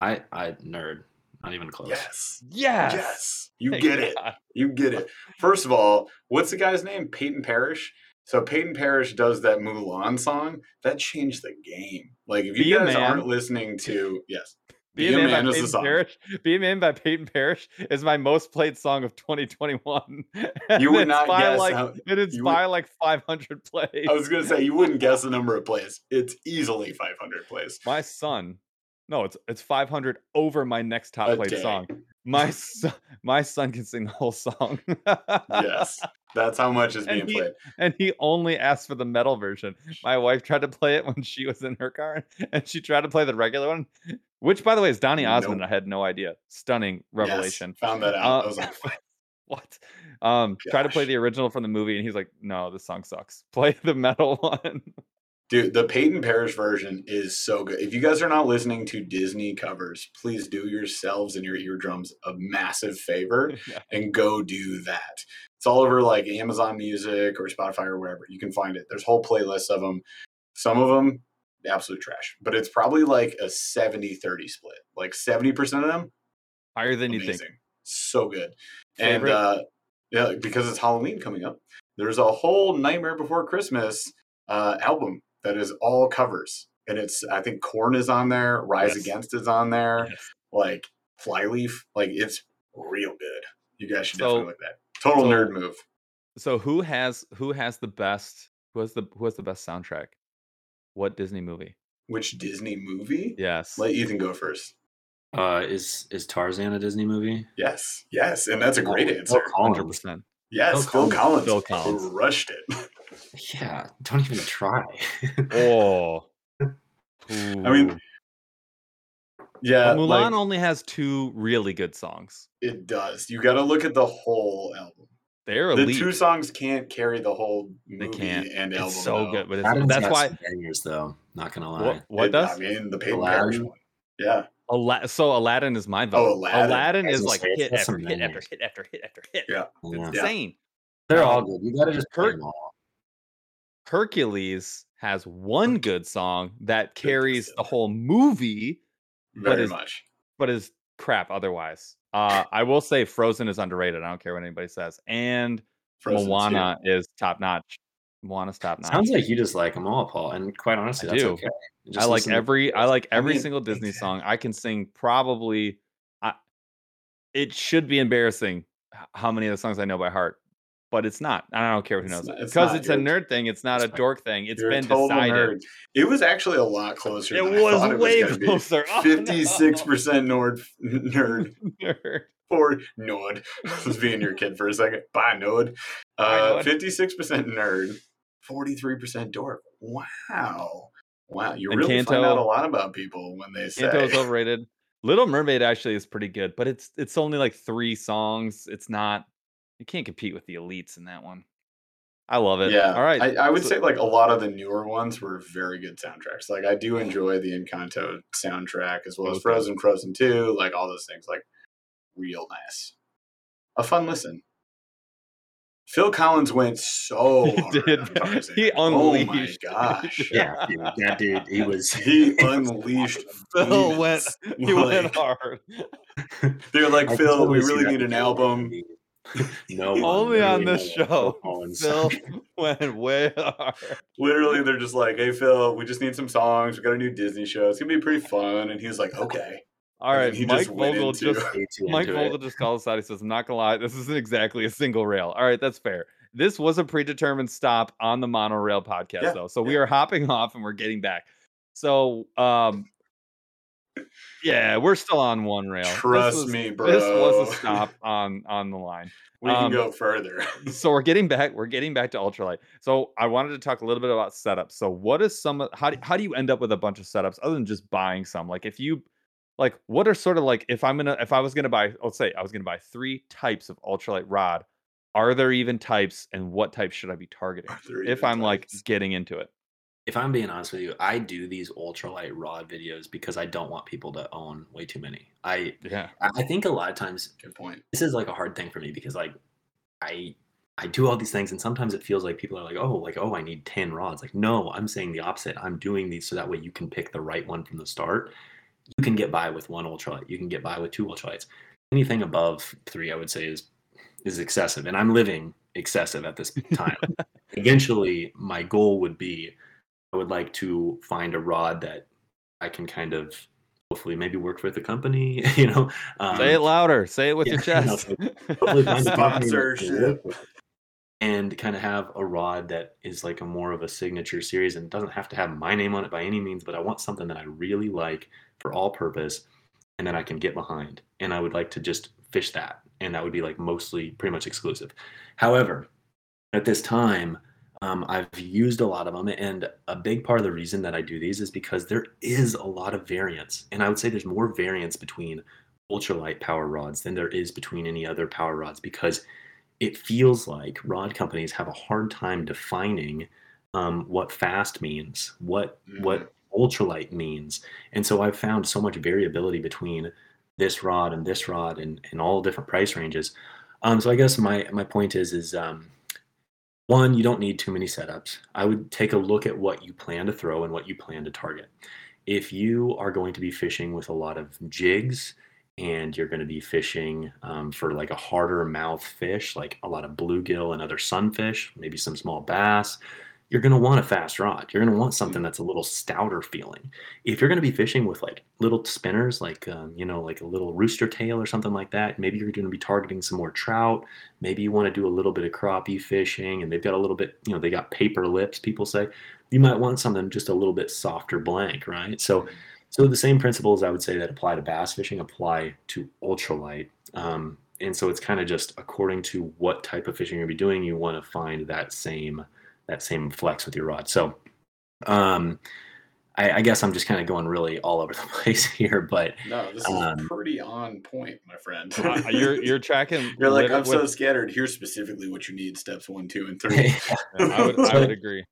i i nerd not even close Yes. yes Yes. You Thank get it. You get it. First of all, what's the guy's name? Peyton Parrish. So Peyton Parrish does that Mulan song. That changed the game. Like if you Be guys aren't listening to yes, Be a Man, by Peyton. Parrish. Be a Man by Peyton Parrish is my most played song of 2021. And You would not guess like how- it is would- by like 500 plays. I was gonna say you wouldn't guess the number of plays. It's easily 500 plays. my son, no, it's it's 500 over my next top A played day. song. My son, my son can sing the whole song. Yes, that's how much is And being he- played. and he only asked for the metal version. My wife tried to play it when she was in her car, and she tried to play the regular one, which, by the way, is Donny Osmond. Nope. I had no idea. Stunning Yes, revelation. found that out. Uh, I was like, what? Um, try to play the original from the movie, and he's like, "No, this song sucks. Play the metal one." Dude, the Peyton Parrish version is so good. If you guys are not listening to Disney covers, please do yourselves and your eardrums a massive favor Yeah. and go do that. It's all over like Amazon Music or Spotify or wherever. You can find it. There's whole playlists of them. Some of them, absolute trash, but it's probably like a 70 30 split. Like 70% of them, Higher than you think. So good. And uh, yeah, because it's Halloween coming up, there's a whole Nightmare Before Christmas uh, album that is all covers, and it's I think Korn is on there, Rise Yes. Against is on there, Yes. like Flyleaf, like it's real good. You guys should So- definitely look at that. Total so- nerd move. So who has who has the best who has the who has the best soundtrack? What Disney movie? Which Disney movie? Yes. Let Ethan go first. Uh, is is Tarzan a Disney movie? Yes, yes, and that's a great Phil answer. Hundred Collins. percent. Yes, Phil Phil Collins. Phil Collins. rushed it. Yeah, don't even try. Oh. I mean, yeah, But Mulan like, only has two really good songs. it does. You got to look at the whole album. They're The two songs can't carry the whole movie they can't. and album. It's so though. good, but it's, Aladdin's that's why some bangers, though. Not gonna lie. what, what It- does I mean the Peyton Aladdin? Parrish one? Yeah, Ala- so Aladdin is my oh, vote. Oh, Aladdin. I was is like say, it's hit after hit after hit after hit after hit. Yeah. It's Yeah. insane. They're all good. You gotta just play Kurt- them all. Hercules has one good song that carries the whole movie, very is- much. but is crap otherwise. Uh, I will say Frozen is underrated. I don't care what anybody says. And Frozen Moana is top notch. Moana's top notch. Sounds like you just like them all, Paul. And quite honestly, I that's do. okay. I like to every I like I every mean, single Disney song. I can sing probably I it should be embarrassing how many of the songs I know by heart, but it's not. I don't care who It's knows not- it. Because not. it's a nerd thing. It's not a It's fine. dork thing. It's been decided. nerd. It was actually a lot closer. It was way gonna be. closer. Oh. Fifty-six percent nerd. Nerd. Nerd. or Nord. Let's being your kid for a second. Bye. Bye, Uh, Fifty-six percent nerd, forty-three percent dork. Wow, wow! You And really find Kanto- out a lot about people when they say. Kanto's overrated. Little Mermaid actually is pretty good, but it's it's only like three songs. It's not you can't compete with the elites in that one. I love it. Yeah, All right. I, I would so- say like a lot of the newer ones were very good soundtracks. Like I do enjoy the Encanto soundtrack as well as Frozen, Frozen Two, like all those things. Like real nice, a fun listen. Phil Collins went so He hard did. on Tarzan. He Oh my gosh! Yeah, dude, that dude, he was. He unleashed. Phil went demons. he went hard. They're like, Phil, totally we really need an being album. No, Only on literally this show. Phil went way hard. Literally, they're just like, hey, Phil, we just need some songs. We got a new Disney show. It's gonna be pretty fun. And he was like, okay. all right, he Mike just went Vogel into- just Way too Mike Vogel it. just called us out. He says, I'm not gonna lie, this isn't exactly a single rail. All right, that's fair. This was a predetermined stop on the monorail podcast, Yeah, though. So we are hopping off and we're getting back. So um yeah, we're still on one rail. Trust was- me, bro. This was a stop on on the line. We Um, can go further. so we're getting back we're getting back to ultralight so i wanted to talk a little bit about setups so what is some how do, how do you end up with a bunch of setups other than just buying some like if you like what are sort of like if i'm gonna if i was gonna buy let's say i was gonna buy three types of ultralight rod are there even types and what types should i be targeting if i'm like getting into it If I'm being honest with you, I do these ultralight rod videos because I don't want people to own way too many. I yeah I I think a lot of times Good point. this is like a hard thing for me because like I I do all these things and sometimes it feels like people are like, oh, like, oh, I need 10 rods. Like, no, I'm saying the opposite. I'm doing these so that way you can pick the right one from the start. You can get by with one ultralight. You can get by with two ultralights. Anything above three, I would say, is is excessive. And I'm living excessive at this time. Eventually, my goal would be I would like to find a rod that I can kind of hopefully maybe work with a company, you know. Um, say it louder say it with your yeah, no, chest hopefully find a company that Sponsorship. work with it and kind of have a rod that is like a more of a signature series and doesn't have to have my name on it by any means but i want something that i really like for all purpose and that i can get behind and i would like to just fish that and that would be like mostly pretty much exclusive however at this time um, i've used a lot of them and a big part of the reason that i do these is because there is a lot of variance and i would say there's more variance between ultralight power rods than there is between any other power rods because it feels like rod companies have a hard time defining um, what fast means, what what ultralight means, and so I've found so much variability between this rod and this rod and, and all different price ranges. Um, so I guess my my point is is um, one, you don't need too many setups. I would take a look at what you plan to throw and what you plan to target. If you are going to be fishing with a lot of jigs and you're going to be fishing um, for like a harder mouth fish, like a lot of bluegill and other sunfish, maybe some small bass, you're going to want a fast rod. You're going to want something that's a little stouter feeling. If you're going to be fishing with like little spinners, like um, you know, like a little rooster tail or something like that, maybe you're going to be targeting some more trout. Maybe you want to do a little bit of crappie fishing, and they've got a little bit, you know, they got paper lips. People say you might want something just a little bit softer blank, right? So, so the same principles I would say that apply to bass fishing apply to ultralight. Um, and so it's kind of just according to what type of fishing you're be doing, you want to find that same that same flex with your rod. So, um, I, I guess I'm just kind of going really all over the place here, but No, this is Um, pretty on point, my friend. Uh, you're you're tracking. You're like, I'm so scattered. Here's specifically what you need steps one, two, and three. Yeah, I would I would agree.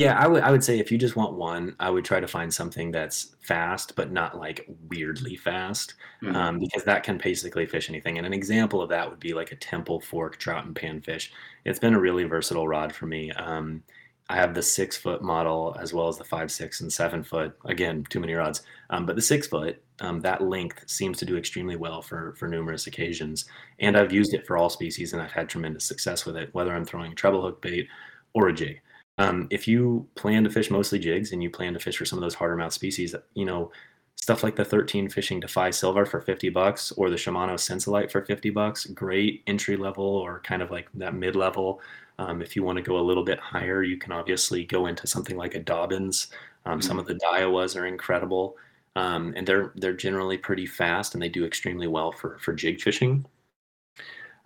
Yeah, I would I would say if you just want one, I would try to find something that's fast, but not like weirdly fast, Mhm. um, because that can basically fish anything. And an example of that would be like a temple fork trout and panfish. It's been a really versatile rod for me. Um, I have the six foot model as well as the five, six, and seven foot. Again, too many rods. Um, but the six foot, um, that length seems to do extremely well for for numerous occasions. And I've used it for all species, and I've had tremendous success with it, whether I'm throwing treble hook bait or a jig. Um, if you plan to fish mostly jigs and you plan to fish for some of those harder mouth species, you know, stuff like the 13 fishing Defy Silver for 50 bucks or the Shimano Sensolite for 50 bucks, great entry level or kind of like that mid level. Um, if you want to go a little bit higher, you can obviously go into something like a Dobyns. Um, Some of the Daiwas are incredible, um, and they're they're generally pretty fast and they do extremely well for for jig fishing.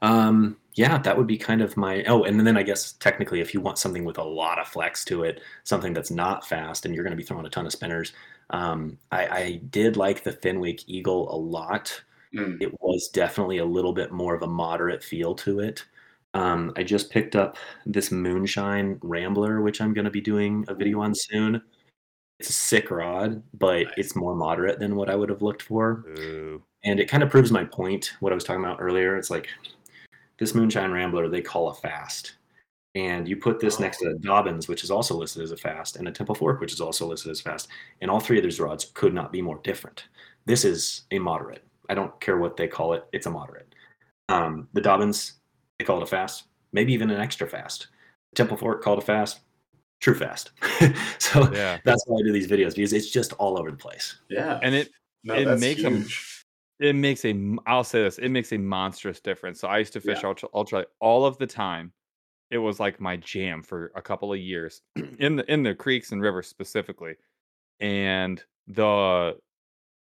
Um, yeah, that would be kind of my. Oh, and then I guess technically, if you want something with a lot of flex to it, something that's not fast, and you're going to be throwing a ton of spinners, um, I, I did like the Fenwick Eagle a lot. Mm. It was definitely a little bit more of a moderate feel to it. Um, I just picked up this Moonshine Rambler, which I'm going to be doing a video on soon. It's a sick rod, but Nice. it's more moderate than what I would have looked for Ooh. and it kind of proves my point what i was talking about earlier it's like this moonshine rambler they call a fast. And you put this next to Dobyns which is also listed as a fast and a temple fork which is also listed as fast and all three of these rods could not be more different. This is a moderate. I don't care what they call it it's a moderate. Um, the Dobyns they call it a fast maybe even an extra fast. Temple fork called a fast true fast. So Yeah. that's why i do these videos because it's just all over the place. Yeah. And it no, it that's makes 'em- huge. It makes a i'll say this, it makes a monstrous difference. So I used to fish Yeah. ultra ultra all of the time. It was like my jam for a couple of years in the in the creeks and rivers specifically. And the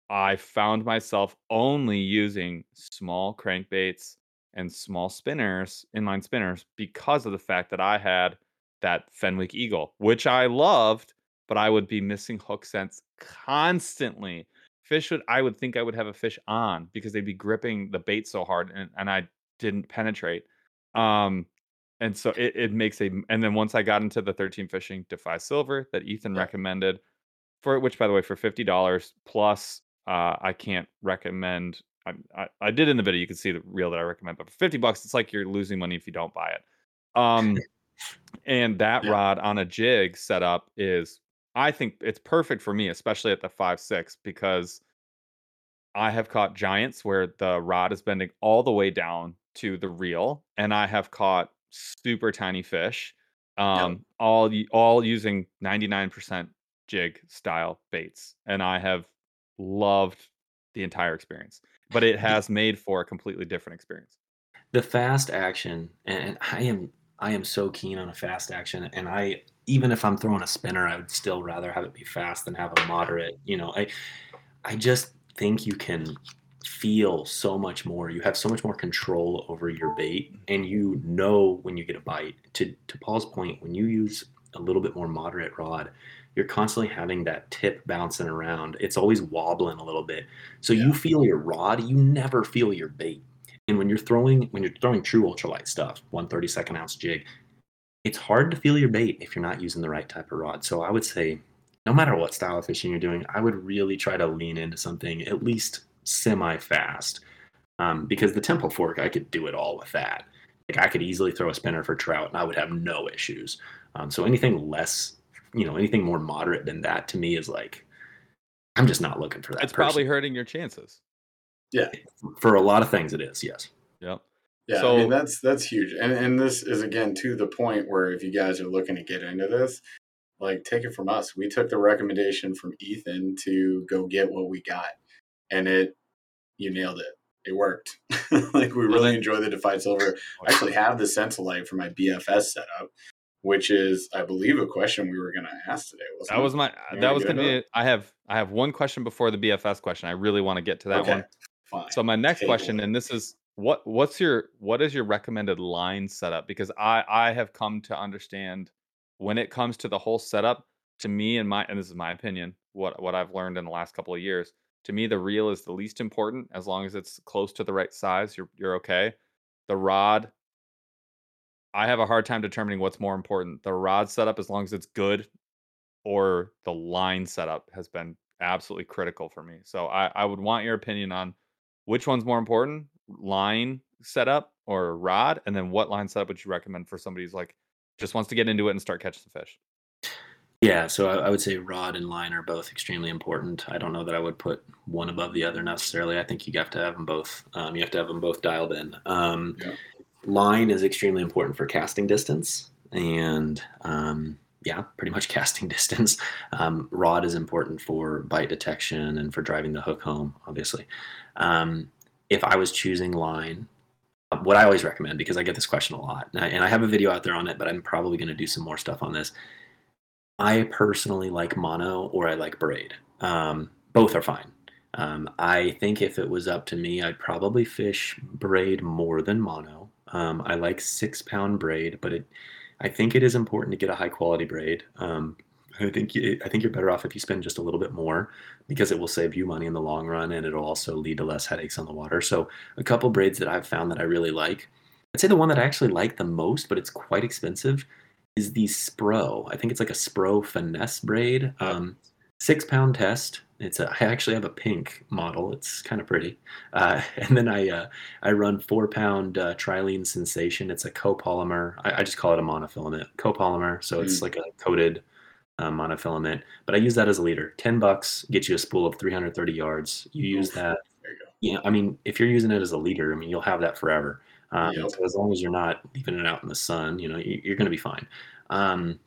I found myself only using small crankbaits and small spinners, inline spinners, because of the fact that I had that Fenwick Eagle, which I loved, but I would be missing hook scents constantly. Fish would I would think I would have a fish on because they'd be gripping the bait so hard and, and I didn't penetrate. Um and so it, it makes a and then once I got into the 13 fishing Defy Silver that Ethan Yeah. recommended for which by the way for fifty dollars plus uh I can't recommend I, I I did in the video you can see the reel that I recommend but for 50 bucks it's like you're losing money if you don't buy it. Um and that Yeah. rod on a jig setup is I think it's perfect for me, especially at the five six, because I have caught giants where the rod is bending all the way down to the reel, and I have caught super tiny fish, um, all all using ninety nine percent jig style baits, and I have loved the entire experience. But it has made for a completely different experience. the fast action and i am i am so keen on a fast action and i even if i'm throwing a spinner i would still rather have it be fast than have a moderate you know i i just think you can feel so much more you have so much more control over your bait and you know when you get a bite. To to paul's point when you use a little bit more moderate rod you're constantly having that tip bouncing around. It's always wobbling a little bit. So you feel your rod you never feel your bait. And when you're throwing when you're throwing true ultralight stuff, 132nd ounce jig, it's hard to feel your bait if you're not using the right type of rod. So I would say, no matter what style of fishing you're doing, I would really try to lean into something at least semi-fast. Um, because the temple fork, I could do it all with that. Like I could easily throw a spinner for trout, and I would have no issues. Um, so anything less, you know, anything more moderate than that to me is like, I'm just not looking for that. It's probably hurting your chances. Yeah. for a lot of things. It is, yes. Yep. Yeah, So- I mean that's that's huge, and and this is again to the point where if you guys are looking to get into this, like take it from us. We took the recommendation from Ethan to go get what we got, and it you nailed it. It worked. like we really enjoy the Defy Silver. I actually have the Sensolite for my BFS setup, which is I believe a question we were going to ask today. That it? was my You that was gonna into be I have I have one question before the BFS question. I really want to get to that okay. one. Fine. So my next Take question, and this is what what's your what is your recommended line setup? Because I I have come to understand when it comes to the whole setup, to me and my and this is my opinion, what what I've learned in the last couple of years, to me the reel is the least important as long as it's close to the right size, you're you're okay. The rod, I have a hard time determining what's more important. The rod setup, as long as it's good, or the line setup has been absolutely critical for me. So I, I would want your opinion on which one's more important, line setup or rod, and then what line setup would you recommend for somebody who's like just wants to get into it and start catching the fish? Yeah, so I, I would say rod and line are both extremely important. I don't know that I would put one above the other necessarily. I think you have to have them both. Um, you have to have them both dialed in. Um, Yeah. Line is extremely important for casting distance, and um, yeah, pretty much casting distance. Um, rod is important for bite detection and for driving the hook home, obviously. Um, if I was choosing line, uh, what I always recommend because I get this question a lot, and I, and I have a video out there on it, but I'm probably going to do some more stuff on this. I personally like mono or I like braid. Um, both are fine. Um, I think if it was up to me, I'd probably fish braid more than mono. Um, I like six pound braid, but it, I think it is important to get a high quality braid. Um, I think you, I think you're better off if you spend just a little bit more because it will save you money in the long run and it'll also lead to less headaches on the water. So a couple braids that I've found that I really like. I'd say the one that I actually like the most, but it's quite expensive, is the Spro. I think it's like a Spro finesse braid. Um, six pound test. It's a, I actually have a pink model. It's kind of pretty. Uh, and then I uh, I run four pound uh, Trilene Sensation. It's a copolymer. I, I just call it a monofilament copolymer. So it's Mm. like a coated uh, monofilament. But I use that as a leader. Ten bucks gets you a spool of 330 yards. You use that. There you go. Yeah, I mean, if you're using it as a leader, I mean, you'll have that forever. Um, Yep. So as long as you're not leaving it out in the sun, you know, you, you're going to be fine. Um,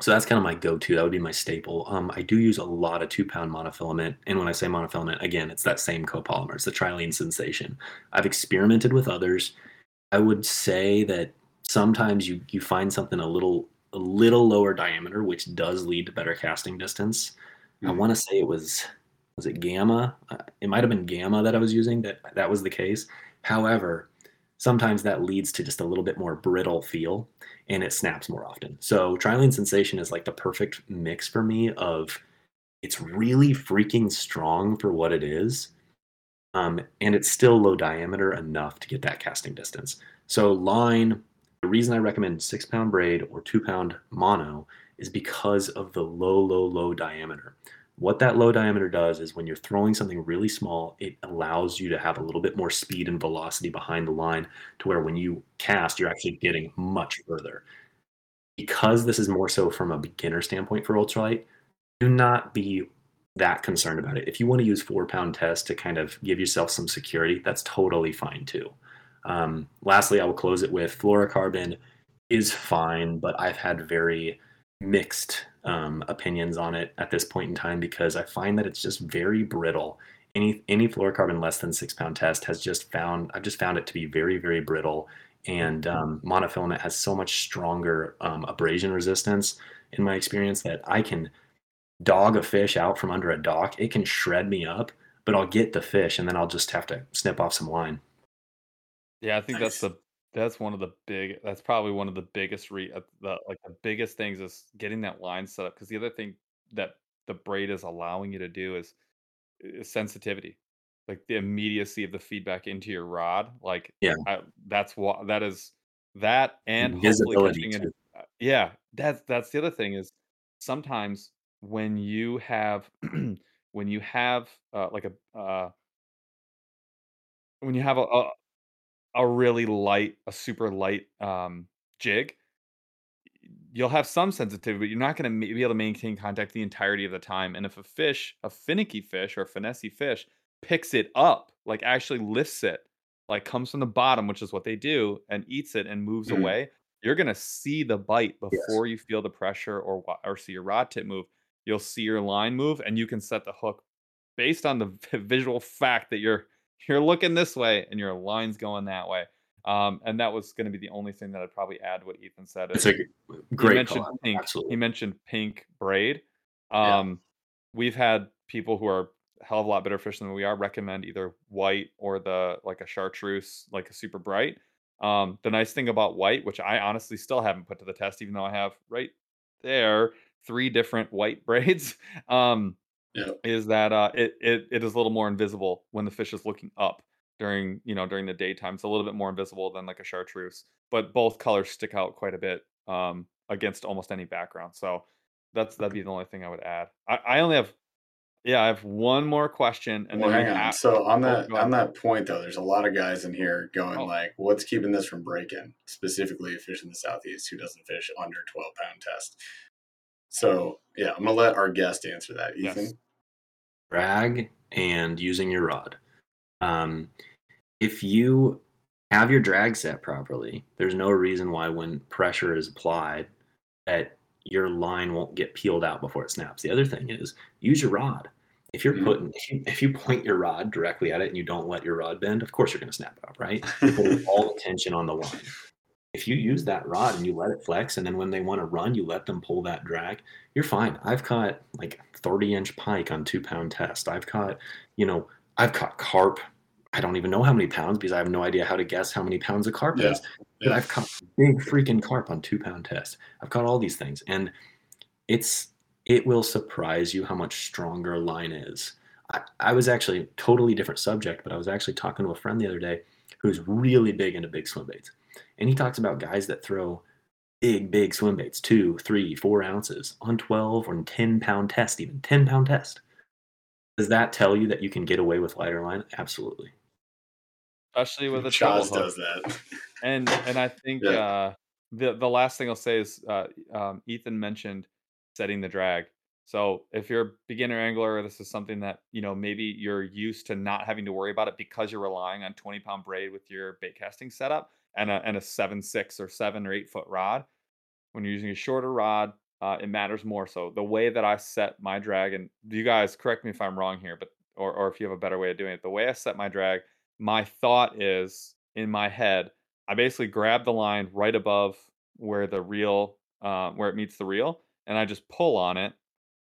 so that's kind of my go-to. That would be my staple. Um, I do use a lot of two-pound monofilament, and when I say monofilament, again, it's that same copolymer. It's the Trilene Sensation. I've experimented with others. I would say that sometimes you you find something a little a little lower diameter, which does lead to better casting distance. I Mhm. want to say it was was it Gamma? Uh, it might have been Gamma that I was using that that was the case. However, sometimes that leads to just a little bit more brittle feel and it snaps more often. So Trilene Sensation is like the perfect mix for me of it's really freaking strong for what it is. Um, and it's still low diameter enough to get that casting distance. So line, the reason I recommend six pound braid or two pound mono is because of the low, low, low diameter. What that low diameter does is when you're throwing something really small, it allows you to have a little bit more speed and velocity behind the line to where when you cast, you're actually getting much further. Because this is more so from a beginner standpoint for ultralight, do not be that concerned about it. If you want to use four pound test to kind of give yourself some security, that's totally fine too. Um, lastly, I will close it with fluorocarbon is fine, but I've had very mixed um, opinions on it at this point in time because I find that it's just very brittle. Any any fluorocarbon less than six pound test has just found I've just found it to be very very brittle, and um, monofilament has so much stronger um, abrasion resistance in my experience that I can dog a fish out from under a dock. It can shred me up, but I'll get the fish, and then I'll just have to snip off some line. Yeah, I think that's Nice. the that's one of the big that's probably one of the biggest re uh, the like the biggest things is getting that line set up because the other thing that the braid is allowing you to do is, is sensitivity, like the immediacy of the feedback into your rod. Like Yeah. I, that's what that is that and hopefully Visibility, catching it. too. uh, Yeah, that's that's the other thing is sometimes when you have when you have uh, like a uh, when you have a, a a really light, a super light um, jig, you'll have some sensitivity, but you're not going to be able to maintain contact the entirety of the time. And if a fish, a finicky fish or a finessey fish, picks it up, like actually lifts it, like comes from the bottom, which is what they do, and eats it and moves Mhm. away, you're gonna see the bite before you feel the pressure or or see your rod tip move. You'll see your line move, and you can set the hook based on the visual fact that you're you're looking this way and your line's going that way. Um, and that was going to be the only thing that I'd probably add what Ethan said. It's a g- he great mentioned pink. Absolutely. He mentioned pink braid. Yeah. Um, we've had people who are a hell of a lot better fish than we are recommend either white or the like a chartreuse, like a super bright. Um, the nice thing about white, which I honestly still haven't put to the test, even though I have right there three different white braids, um, Yeah. is that uh, it, it it is a little more invisible when the fish is looking up during you know during the daytime. It's a little bit more invisible than like a chartreuse, but both colors stick out quite a bit um, against almost any background. So that's that'd be the only thing I would add. I, I only have yeah, I have one more question, and well, then hang on. have So on Oh, that on that point though, there's a lot of guys in here going Oh. like, "What's keeping this from breaking?" Specifically, a fish in the southeast who doesn't fish under 12 pound test. So yeah, I'm gonna let our guest answer that. Yes. Drag and using your rod. Um, if you have your drag set properly, there's no reason why when pressure is applied that your line won't get peeled out before it snaps. The other thing is use your rod. If you're Mhm. putting if you, if you point your rod directly at it and you don't let your rod bend, of course you're going to snap out, right? You're all the tension on the line. If you use that rod and you let it flex, and then when they want to run, you let them pull that drag, you're fine. I've caught like 30 inch pike on two pound test. I've caught, you know, I've caught carp. I don't even know how many pounds because I have no idea how to guess how many pounds a carp Yeah. is. But Yeah. I've caught big freaking carp on two pound test. I've caught all these things, and it's it will surprise you how much stronger a line is. I, I was actually totally different subject, but I was actually talking to a friend the other day who's really big into big swim baits, and he talks about guys that throw big, big swim baits, two, three, four ounces on 12 or 10 pound test, even 10 pound test. Does that tell you that you can get away with lighter line? Absolutely. especially with a treble Chaz hook. does that. and and I think Yeah. uh, the the last thing I'll say is uh, um, Ethan mentioned setting the drag. So if you're a beginner angler, this is something that you know maybe you're used to not having to worry about it because you're relying on 20 pound braid with your bait casting setup and a and a seven six or seven or eight foot rod. When you're using a shorter rod, uh, it matters more. So the way that I set my drag, and you guys correct me if I'm wrong here, but or or if you have a better way of doing it, the way I set my drag, my thought is in my head, I basically grab the line right above where the reel, um, where it meets the reel, and I just pull on it.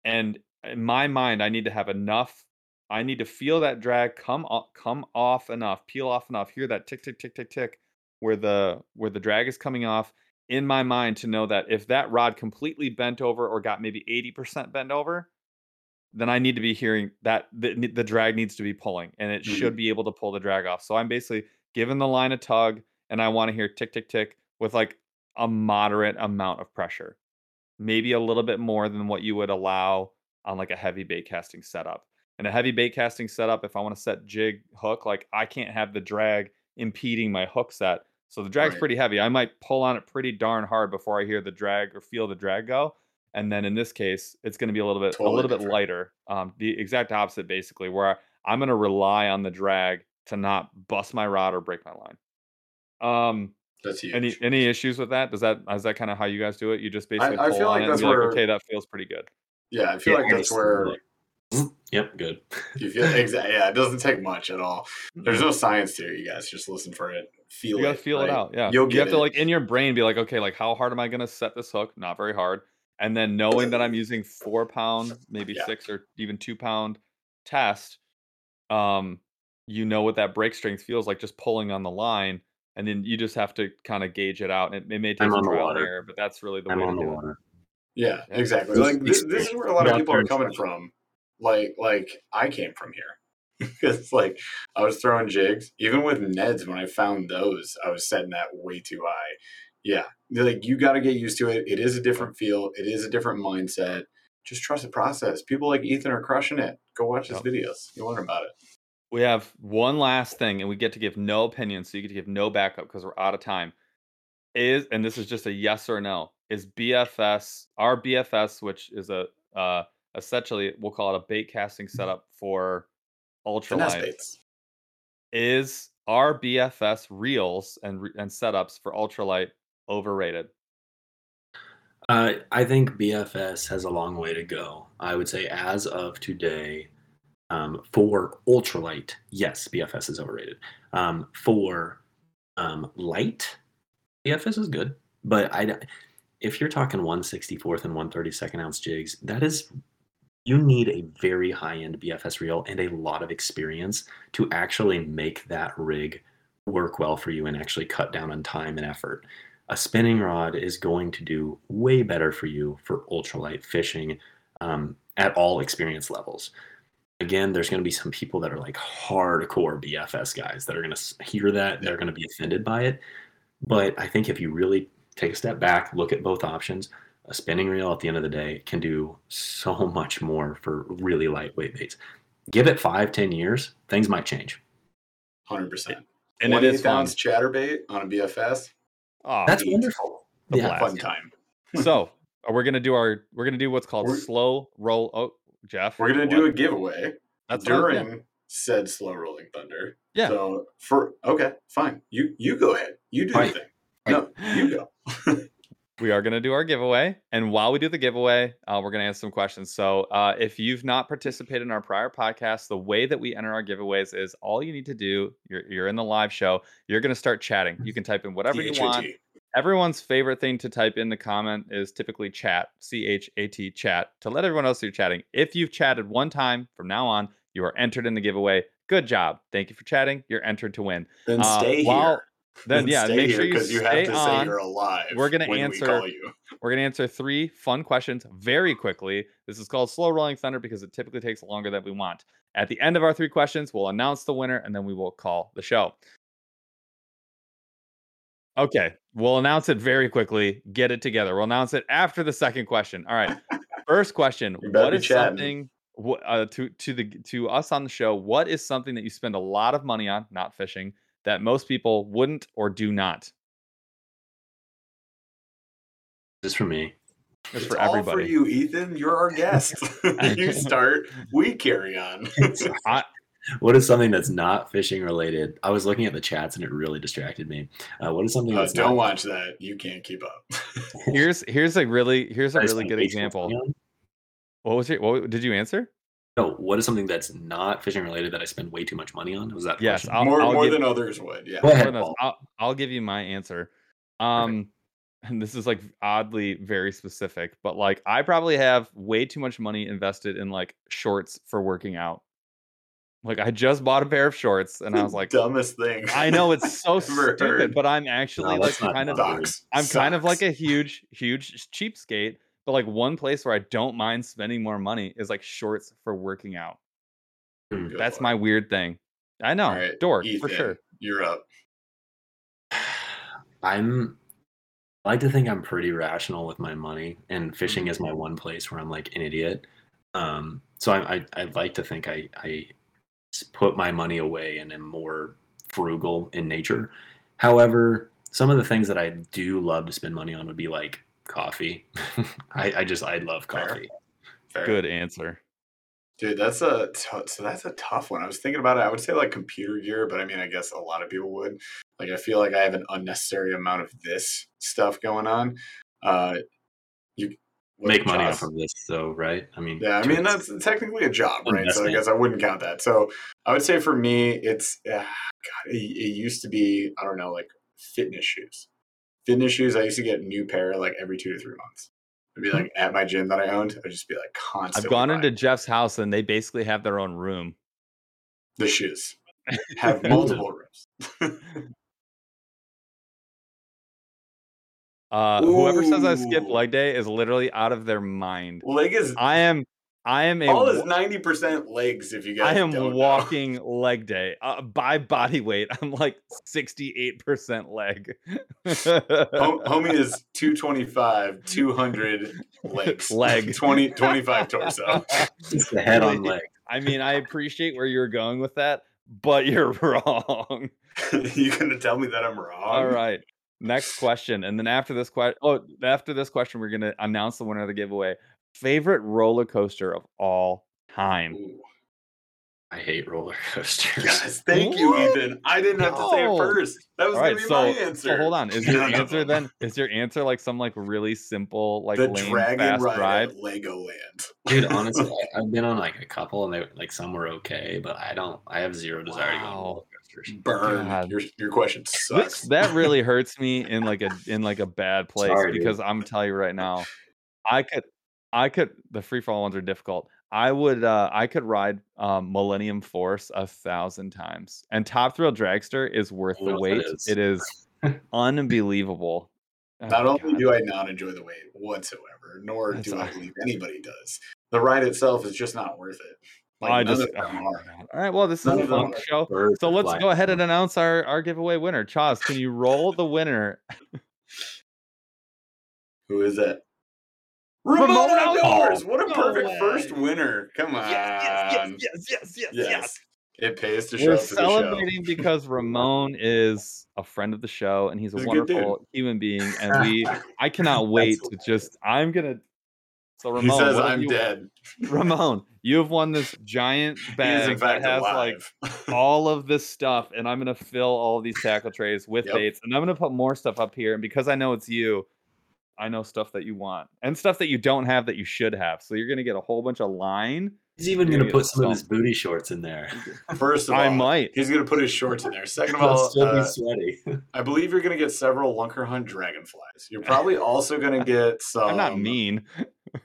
And in my mind, I need to have enough. I need to feel that drag come off, come off enough, peel off enough. Hear that tick, tick, tick, tick, tick, where the where the drag is coming off. In my mind, to know that if that rod completely bent over or got maybe eighty percent bent over, then I need to be hearing that the, the drag needs to be pulling, and it mm-hmm. should be able to pull the drag off. So I'm basically giving the line a tug, and I want to hear tick, tick, tick with like a moderate amount of pressure, maybe a little bit more than what you would allow on like a heavy bait casting setup. And a heavy bait casting setup, if I want to set jig hook, like I can't have the drag impeding my hook set. So the drag's Right. pretty heavy. I might pull on it pretty darn hard before I hear the drag or feel the drag go. And then in this case, it's going to be a little bit Totally a little bit lighter. Um, the exact opposite, basically, where I'm going to rely on the drag to not bust my rod or break my line. Um, That's huge. any any issues with that? Does that is that kind of how you guys do it? You just basically I pull feel on like it and that's be like, okay, that feels pretty good. yeah, I feel Yeah, like that's where like, "Mm, Yep, good. you feel exactly. Yeah, it doesn't take much at all. There's no science to it. You guys just listen for it, feel You gotta it. feel it out. Yeah. You'll you get have to like in your brain be like, okay, like how hard am I gonna set this hook? Not very hard. And then knowing that I'm using four pound, maybe Yeah. six or even two pound test, um, you know what that break strength feels like just pulling on the line. And then you just have to kind of gauge it out. And it, it may take I'm some trial and error, but that's really the I'm way to on the do it. water. Yeah, Yeah. exactly. This Like this, is this is where a lot of people are coming from. Like like I came from here. Because like I was throwing jigs, even with Neds when I found those, I was setting that way too high. Yeah, they're like you got to get used to it. It is a different feel. It is a different mindset. Just trust the process. People like Ethan are crushing it. Go watch his videos. You'll learn about it. We have one last thing, and we get to give no opinion, so you get to give no backup because we're out of time. Is and this is just a yes or no. Is BFS our BFS, which is a uh, essentially we'll call it a bait casting setup for ultralight, baits. is Are BFS reels and and setups for ultralight overrated? Uh, I think BFS has a long way to go. I would say, as of today, um, for ultralight, yes, BFS is overrated. Um, for um, light, BFS is good, but I, if you're talking 164th and 132nd ounce jigs, that is, you need a very high end BFS reel and a lot of experience to actually make that rig work well for you and actually cut down on time and effort a spinning rod is going to do way better for you for ultralight fishing um, at all experience levels. Again, there's going to be some people that are like hardcore BFS guys that are going to hear that, they're going to be offended by it. But I think if you really take a step back, look at both options, a spinning reel at the end of the day can do so much more for really lightweight baits. Give it five, ten years, things might change. 100%. And it is 28 fun. ounce chatterbait on a BFS. Oh, That's neat. wonderful. The Yeah. blast. Fun time. so we're gonna do our we're gonna do what's called We're- slow roll. Oh, Jeff, We're going to do a giveaway That's during yeah. said slow rolling thunder. Yeah. So for okay, fine. You you go ahead. You do Fine. the thing. No, you go. we are going to do our giveaway. And while we do the giveaway, uh, we're going to answer some questions. So, uh, if you've not participated in our prior podcast, the way that we enter our giveaways is all you need to do, you're, you're in the live show, you're going to start chatting. You can type in whatever you want. Everyone's favorite thing to type in the comment is typically chat, C H A T, chat, to let everyone else you're chatting. If you've chatted one time from now on, you are entered in the giveaway. Good job. Thank you for chatting. You're entered to win. Then Uh, stay while- here. Then, yeah, make sure you because you have stay to say on. you're alive. We're gonna answer- We call you. We're going to answer three fun questions very quickly. This is called Slow Rolling Thunder because it typically takes longer than we want. At the end of our three questions, we'll announce the winner and then we will call the show. Okay, we'll announce it very quickly. Get it together. We'll announce it after the second question. All right. First question: What is chatting. something uh, to to the to us on the show? What is something that you spend a lot of money on, not fishing, that most people wouldn't or do not? Just for me. It's It's for all everybody. for you, Ethan. You're our guest. you start. We carry on. What is something that's not fishing related? I was looking at the chats and it really distracted me. Uh, what is something Uh, that's don't not watch that. You can't keep up. Here's here's a really here's a really good way too much example. What was it? What did you answer? No, what is something that's not fishing related that I spend way too much money on? Was that the Yes, question? I'll, more I'll more give, than others would. Yeah. Go ahead, more than- I'll, I'll give you my answer. Um, and this is like oddly very specific, but like I probably have way too much money invested in like shorts for working out. Like I just bought a pair of shorts, and I was like, dumbest thing. I know it's so stupid, heard. but I'm actually No, like kind of dumb. I'm kind of like a huge, huge cheapskate. But like one place where I don't mind spending more money is like shorts for working out. Hmm. Go That's for my weird thing. I know, All right, dork for sure. You're up. I'm I like to think I'm pretty rational with my money, and Mm-hmm. fishing is my one place where I'm like an idiot. Um, so I, I I like to think I, I put my money away and am more frugal in nature. However, some of the things that I do love to spend money on would be like coffee. I, I just I love coffee. Fair. Good answer. Dude, that's a t- so that's a tough one. I was thinking about it. I would say like computer gear, but I mean, I guess a lot of people would. Like, I feel like I have an unnecessary amount of this stuff going on. Uh, you Make money Josh? off of this, though, right? I mean, Yeah, I mean that's technically a job, right? So I guess I wouldn't count that. So I would say for me, it's uh, God. It, it used to be I don't know, like fitness shoes. Fitness shoes. I used to get a new pair like every two to three months. I'd be like at my gym that I owned. I'd just be like constantly. I've gone buying into Jeff's house and they basically have their own room. the shoes. Have multiple rooms. Uh, whoever says I skip leg day is literally out of their mind. Leg is I am, I am a, all is ninety percent legs. If you guys I am don't know. walking leg day. Uh, by body weight, I'm like 68% leg. Hom- homie is 225, 200 legs. Leg. 20, 25 torso. just the head on leg. I mean, I appreciate where you're going with that, but you're wrong. you gonna tell me that I'm wrong? All right. Next question. And then after this question, oh, after this question, we're going to announce the winner of the giveaway. Favorite roller coaster of all time. Ooh. I hate roller coasters. Yes, thank you, Ethan. I didn't have to say it first. That was All gonna be so, my answer. so hold on. Is your answer then? Is your answer like some like really simple like the lame dragon fast ride, ride? at Legoland? Dude, honestly, I- I've been on like a couple, and they like some were okay, but I don't. I have zero desire to go on Wow. roller coasters. Burn. God. Your your question sucks. that really hurts me in like a in like a bad place Sorry, dude. because I'm telling you right now, I could I could the free fall ones are difficult. I would uh I could ride um Millennium Force a thousand times. And Top Thrill Dragster is worth the know what wait. is. It is unbelievable. Oh, Not only God. do I not enjoy the wait whatsoever, nor That's do I believe anybody does. The ride itself is just not worth it. Like, I none just oh. All right. Well, this is a fun show. So let's go ahead and announce our, our giveaway winner. Chaz, can you roll the winner? Who is it? Ramon Ramon Outdoors! Outdoors! What a No perfect way. first winner. Come on. yes, yes, yes, Yes. yes. It pays to show We're up to the show. celebrating because Ramon is a friend of the show and he's a He's a good dude. wonderful human being. And we, I cannot wait to just, I'm gonna. So Ramon, he says I'm you- dead. Ramon, you have won this giant bag that has alive. like all of this stuff, and I'm gonna fill all of these tackle trays with Yep. baits, and I'm gonna put more stuff up here. And because I know it's you, I know stuff that you want and stuff that you don't have that you should have. So you're gonna get a whole bunch of line. He's even gonna gonna put some of his booty shorts in there. First of all, I might. he's going to put his shorts in there. Second of all, still be uh, sweaty. I believe you're going to get several Lunker Hunt dragonflies. You're probably also going to get some I'm not mean.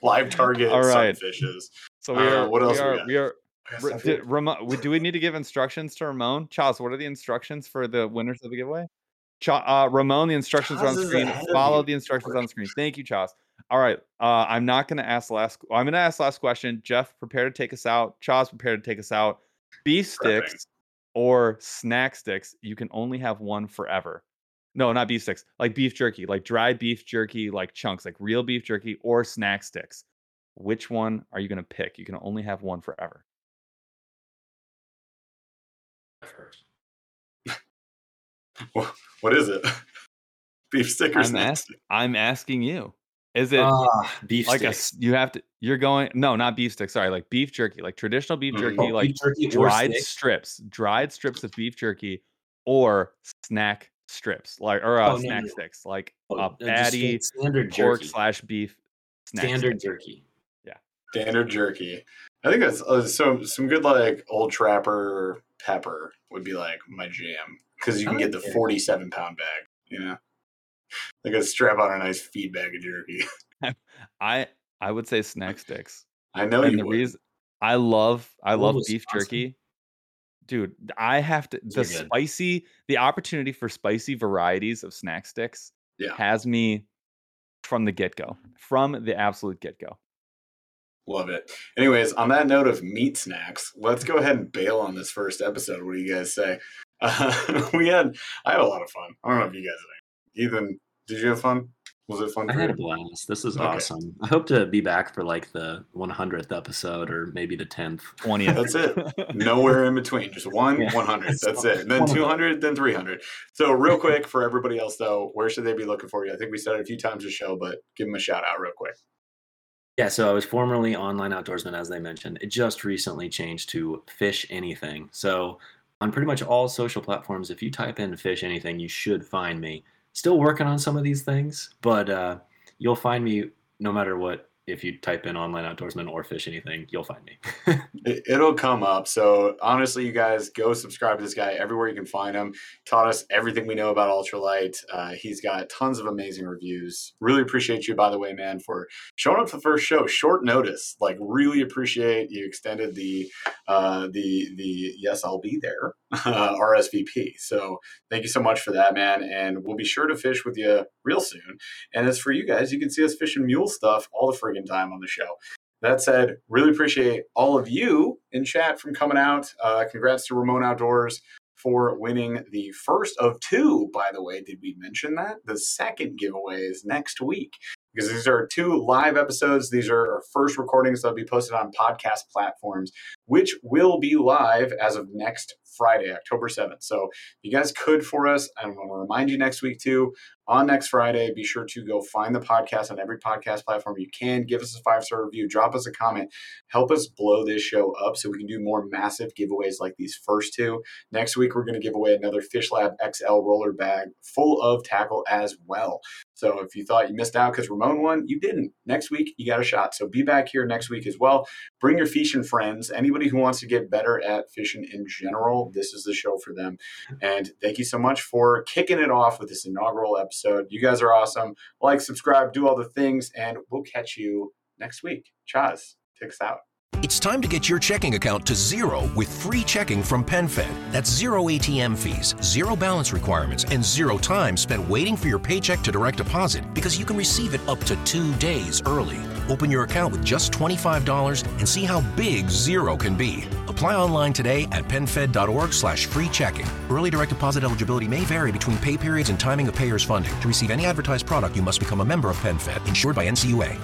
live target All right. sunfishes. So we Uh, are. what else we we are. got? We are. I guess Ra- I did, Ramon, do we need to give instructions to Ramon? Charles, what are the instructions for the winners of the giveaway? Cha- uh, Ramon, the instructions are on Chaz is screen. Follow the instructions on the screen. Thank you, Chaz. All right. Uh, I'm not going to ask the last. I'm going to ask the last question. Jeff, prepare to take us out. Chaz, prepare to take us out. Beef sticks or snack sticks. You can only have one forever. No, not beef sticks. Like beef jerky, like dried beef jerky, like chunks, like real beef jerky or snack sticks. Which one are you going to pick? You can only have one forever. What is it? Beef stick or I'm, snack ask- stick? I'm asking you. Is it Ah, beef like a sticks. s- you have to you're going no not beef sticks sorry like beef jerky like traditional beef Mm. jerky Oh, like beef jerky dried strips dried strips of beef jerky or snack strips like or uh, Oh, snack no. sticks like Oh, a uh, patty standard pork jerky. slash beef snack Standard stick. jerky. Yeah standard jerky. I think that's uh, so some good like old trapper pepper would be like my jam because you can get the Okay. 47 pound bag. You know, like a strap on a nice feed bag of jerky. I I would say snack sticks I know and you the would. reason I love I Old love beef Wisconsin. jerky. Dude, I have to the Those are good. spicy the opportunity for spicy varieties of snack sticks Yeah. has me from the get-go. From the absolute get-go. Love it. Anyways, on that note of meat snacks, let's go ahead and bail on this first episode. What do you guys say? Uh, we had, I had a lot of fun. I don't know if you guys did. Ethan, did you have fun? Was it fun I for had a blast. This is Okay. awesome. I hope to be back for like the 100th episode or maybe the 10th. 20th. That's it. Nowhere in between. Just one, Yeah. 100. It's That's it. And then 200, then 300. So, real quick for everybody else, though, where should they be looking for you? I think we said it a few times a show, but give them a shout out real quick. Yeah, so I was formerly online outdoorsman, as they mentioned. It just recently changed to Fish Anything. So on pretty much all social platforms, if you type in Fish Anything, you should find me. Still working on some of these things, but uh, you'll find me no matter what. If you type in online outdoorsman or Fish Anything, you'll find me. It, it'll come up. So honestly, you guys go subscribe to this guy everywhere you can find him. Taught us everything we know about ultralight. Uh, he's got tons of amazing reviews. Really appreciate you, by the way, man, for showing up for the first show. Short notice. Like really appreciate you extended the uh, the the yes, I'll be there uh, RSVP. So thank you so much for that, man. And we'll be sure to fish with you real soon. And as for you guys, you can see us fishing mule stuff all the friggin' time on the show. That said, really appreciate all of you in chat from coming out. Uh, congrats to Ramon Outdoors for winning the first of two, by the way. Did we mention that? The second giveaway is next week because these are two live episodes. These are our first recordings that'll be posted on podcast platforms, which will be live as of next Friday, October 7th. So if you guys could for us. I want to remind you next week too on next Friday. Be sure to go find the podcast on every podcast platform you can. Give us a five star review, drop us a comment, help us blow this show up so we can do more massive giveaways like these first two. Next week, we're going to give away another Fish Lab XL roller bag full of tackle as well. So if you thought you missed out because Ramon won, you didn't. Next week, you got a shot. So be back here next week as well. Bring your fishing friends. Anybody who wants to get better at fishing in general, this is the show for them. And thank you so much for kicking it off with this inaugural episode. You guys are awesome. Like, subscribe, do all the things, and we'll catch you next week. Chaz, take us out. It's time to get your checking account to zero with free checking from PenFed. That's zero ATM fees, zero balance requirements, and zero time spent waiting for your paycheck to direct deposit because you can receive it up to two days early. Open your account with just $25 and see how big zero can be. Apply online today at PenFed.org slash free checking. Early direct deposit eligibility may vary between pay periods and timing of payer's funding. To receive any advertised product, you must become a member of PenFed, insured by NCUA.